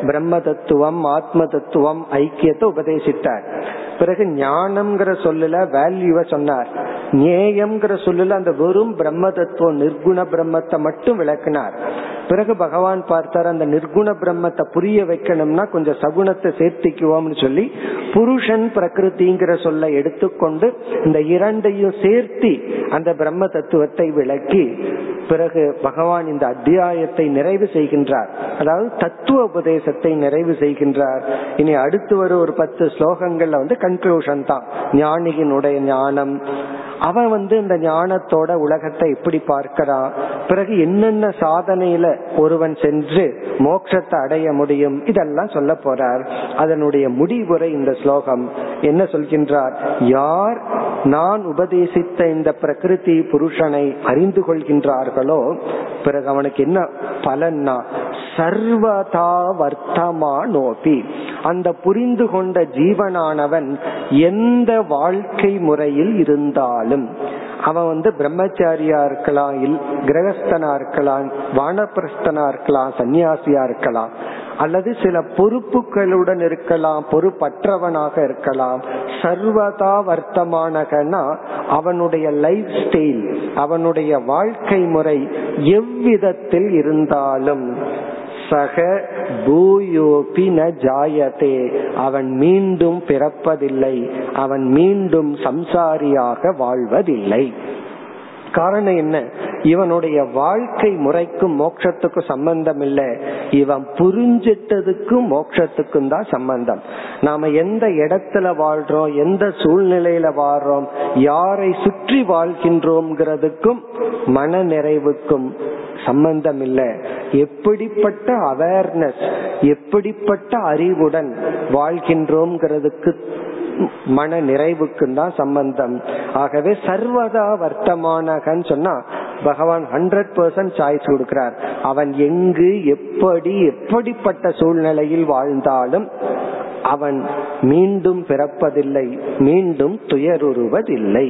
Speaker 2: பிரம்ம தத்துவம் ஆத்ம தத்துவம் ஐக்கியத்தை உபதேசித்தார். பிறகு ஞானம்ங்கிற சொல்லுல வேல்யூவ சொன்னார். நேயம்ங்கிற சொல்லுல அந்த வெறும் பிரம்ம தத்துவம் நிர்குண பிரம்மத்தை மட்டும் விளக்கினார். பிறகு பகவான் பார்த்தார் அந்த நிர்குண பிரம்மத்தை புரிய வைக்கணும்னா கொஞ்சம் சகுணத்தை சேர்த்திக்குவோம்னு சொல்லி புருஷன் பிரகிருதிங்கிற சொல்ல எடுத்துக்கொண்டு இந்த இரண்டையும் சேர்த்தி அந்த பிரம்ம தத்துவத்தை விளக்கி பிறகு பகவான் இந்த அத்தியாயத்தை நிறைவு செய்கின்றார். அதாவது தத்துவ உபதேசத்தை நிறைவு செய்கின்றார். இனி அடுத்து வரும் ஒரு பத்து ஸ்லோகங்கள்ல வந்து கன்க்ளூஷன் தான் ஞானியினுடைய ஞானம். அவன் வந்து இந்த ஞானத்தோட உலகத்தை எப்படி பார்க்கிறான் பிறகு என்னென்ன சாதனையில ஒருவன் சென்று மோட்சத்தை அடைய முடியும்? இதெல்லாம் சொல்ல போறார். அதனுடைய முடிவுரை இந்த ஸ்லோகம். என்ன சொல்கின்றார்? யார் நான் உபதேசித்த இந்த பிரகிருதி புருஷனை அறிந்து கொள்கின்றார்களோ பிறகு அவனுக்கு என்ன பலன்னா சர்வதா வர்த்தமானோபி. அந்த புரிந்து கொண்ட ஜீவனானவன் எந்த வாழ்க்கை முறையில் இருந்தாலும் அவன் வந்து பிரம்மச்சாரியா இருக்கலாம் இல் கிரகஸ்தனா இருக்கலாம் வானப்பிரஸ்தனா இருக்கலாம் சன்னியாசியா இருக்கலாம் அல்லது சில பொறுப்புகளுடன் இருக்கலாம் பொறுப்பற்றவனாக இருக்கலாம் சர்வதா வர்த்தமானகனா அவனுடைய லைஃப் ஸ்டைல் அவனுடைய வாழ்க்கை முறை எவ்விதத்தில் இருந்தாலும் சக பூயோபி ந ஜாயதே. அவன் மீண்டும் பிறப்பதில்லை. அவன் மீண்டும் சம்சாரியாக வாழ்வதில்லை. காரணம் என்ன? இவனுடைய வாழ்க்கை முறைக்கும் மோட்சத்துக்கும் சம்பந்தம் இல்லை இவன் புரிஞ்சிட்டதுக்கும் மோட்சத்துக்கும் தான் சம்பந்தம். நாம எந்த இடத்துல வாழ்றோம் எந்த சூழ்நிலையில வாழ்றோம் யாரை சுற்றி வாழ்கின்றோம்ங்கிறதுக்கும் மன நிறைவுக்கும் சம்பந்தம் இல்லை எப்படிப்பட்ட அவேர்னஸ் எப்படிப்பட்ட அறிவுடன் வாழ்கின்றோம்ங்கிறதுக்கு மன நிறைவுக்கும் தான் சம்பந்தம். ஆகவே சர்வதா வர்த்தமானகன்னு சொன்னா பகவான் ஹண்ட்ரட் பர்சன்ட் சாய்ஸ் கொடுக்கிறார். அவன் எங்கு எப்படி எப்படிப்பட்ட சூழ்நிலையில் வாழ்ந்தாலும் அவன் மீண்டும் பிறப்பதில்லை மீண்டும் துயருறுவதில்லை.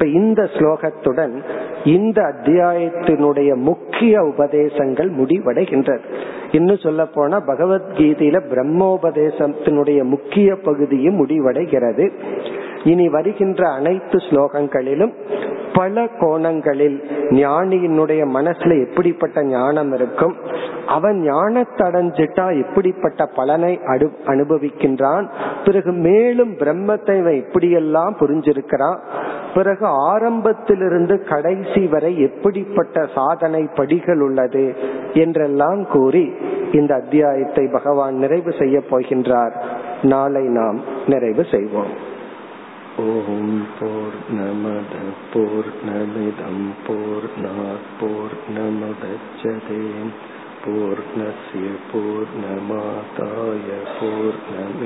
Speaker 2: இப்ப இந்த ஸ்லோகத்துடன் இந்த அத்தியாயத்தினுடைய முக்கிய உபதேசங்கள் முடிவடைகின்றது. இன்னும் சொல்ல போனா பகவத்கீதையில பிரம்மோபதேசத்தினுடைய முக்கிய பகுதியும் முடிவடைகிறது. இனி வருகின்ற அனைத்து ஸ்லோகங்களிலும் பல கோணங்களில் ஞானியினுடைய மனசுல எப்படிப்பட்ட ஞானம் இருக்கும் அவன் ஞானத்தடைஞ்சிட்டா எப்படிப்பட்ட பலனை அனுபவிக்கின்றான் பிறகு மேலும் பிரம்மத்தை எப்படியெல்லாம் புரிஞ்சிருக்கிறான் பிறகு ஆரம்பத்திலிருந்து கடைசி வரை எப்படிப்பட்ட சாதனை படிகள் உள்ளது என்றெல்லாம் கூறி இந்த அத்தியாயத்தை பகவான் நிறைவு செய்ய போகின்றார் நாளை நாம் நிறைவு செய்வோம்
Speaker 1: ஓம் போர் நமத போர் நமிதம் போர் போர் நமதச்சதேம் पूर्णस्य पूर्णमादाय पूर्णमेवावशिष्यते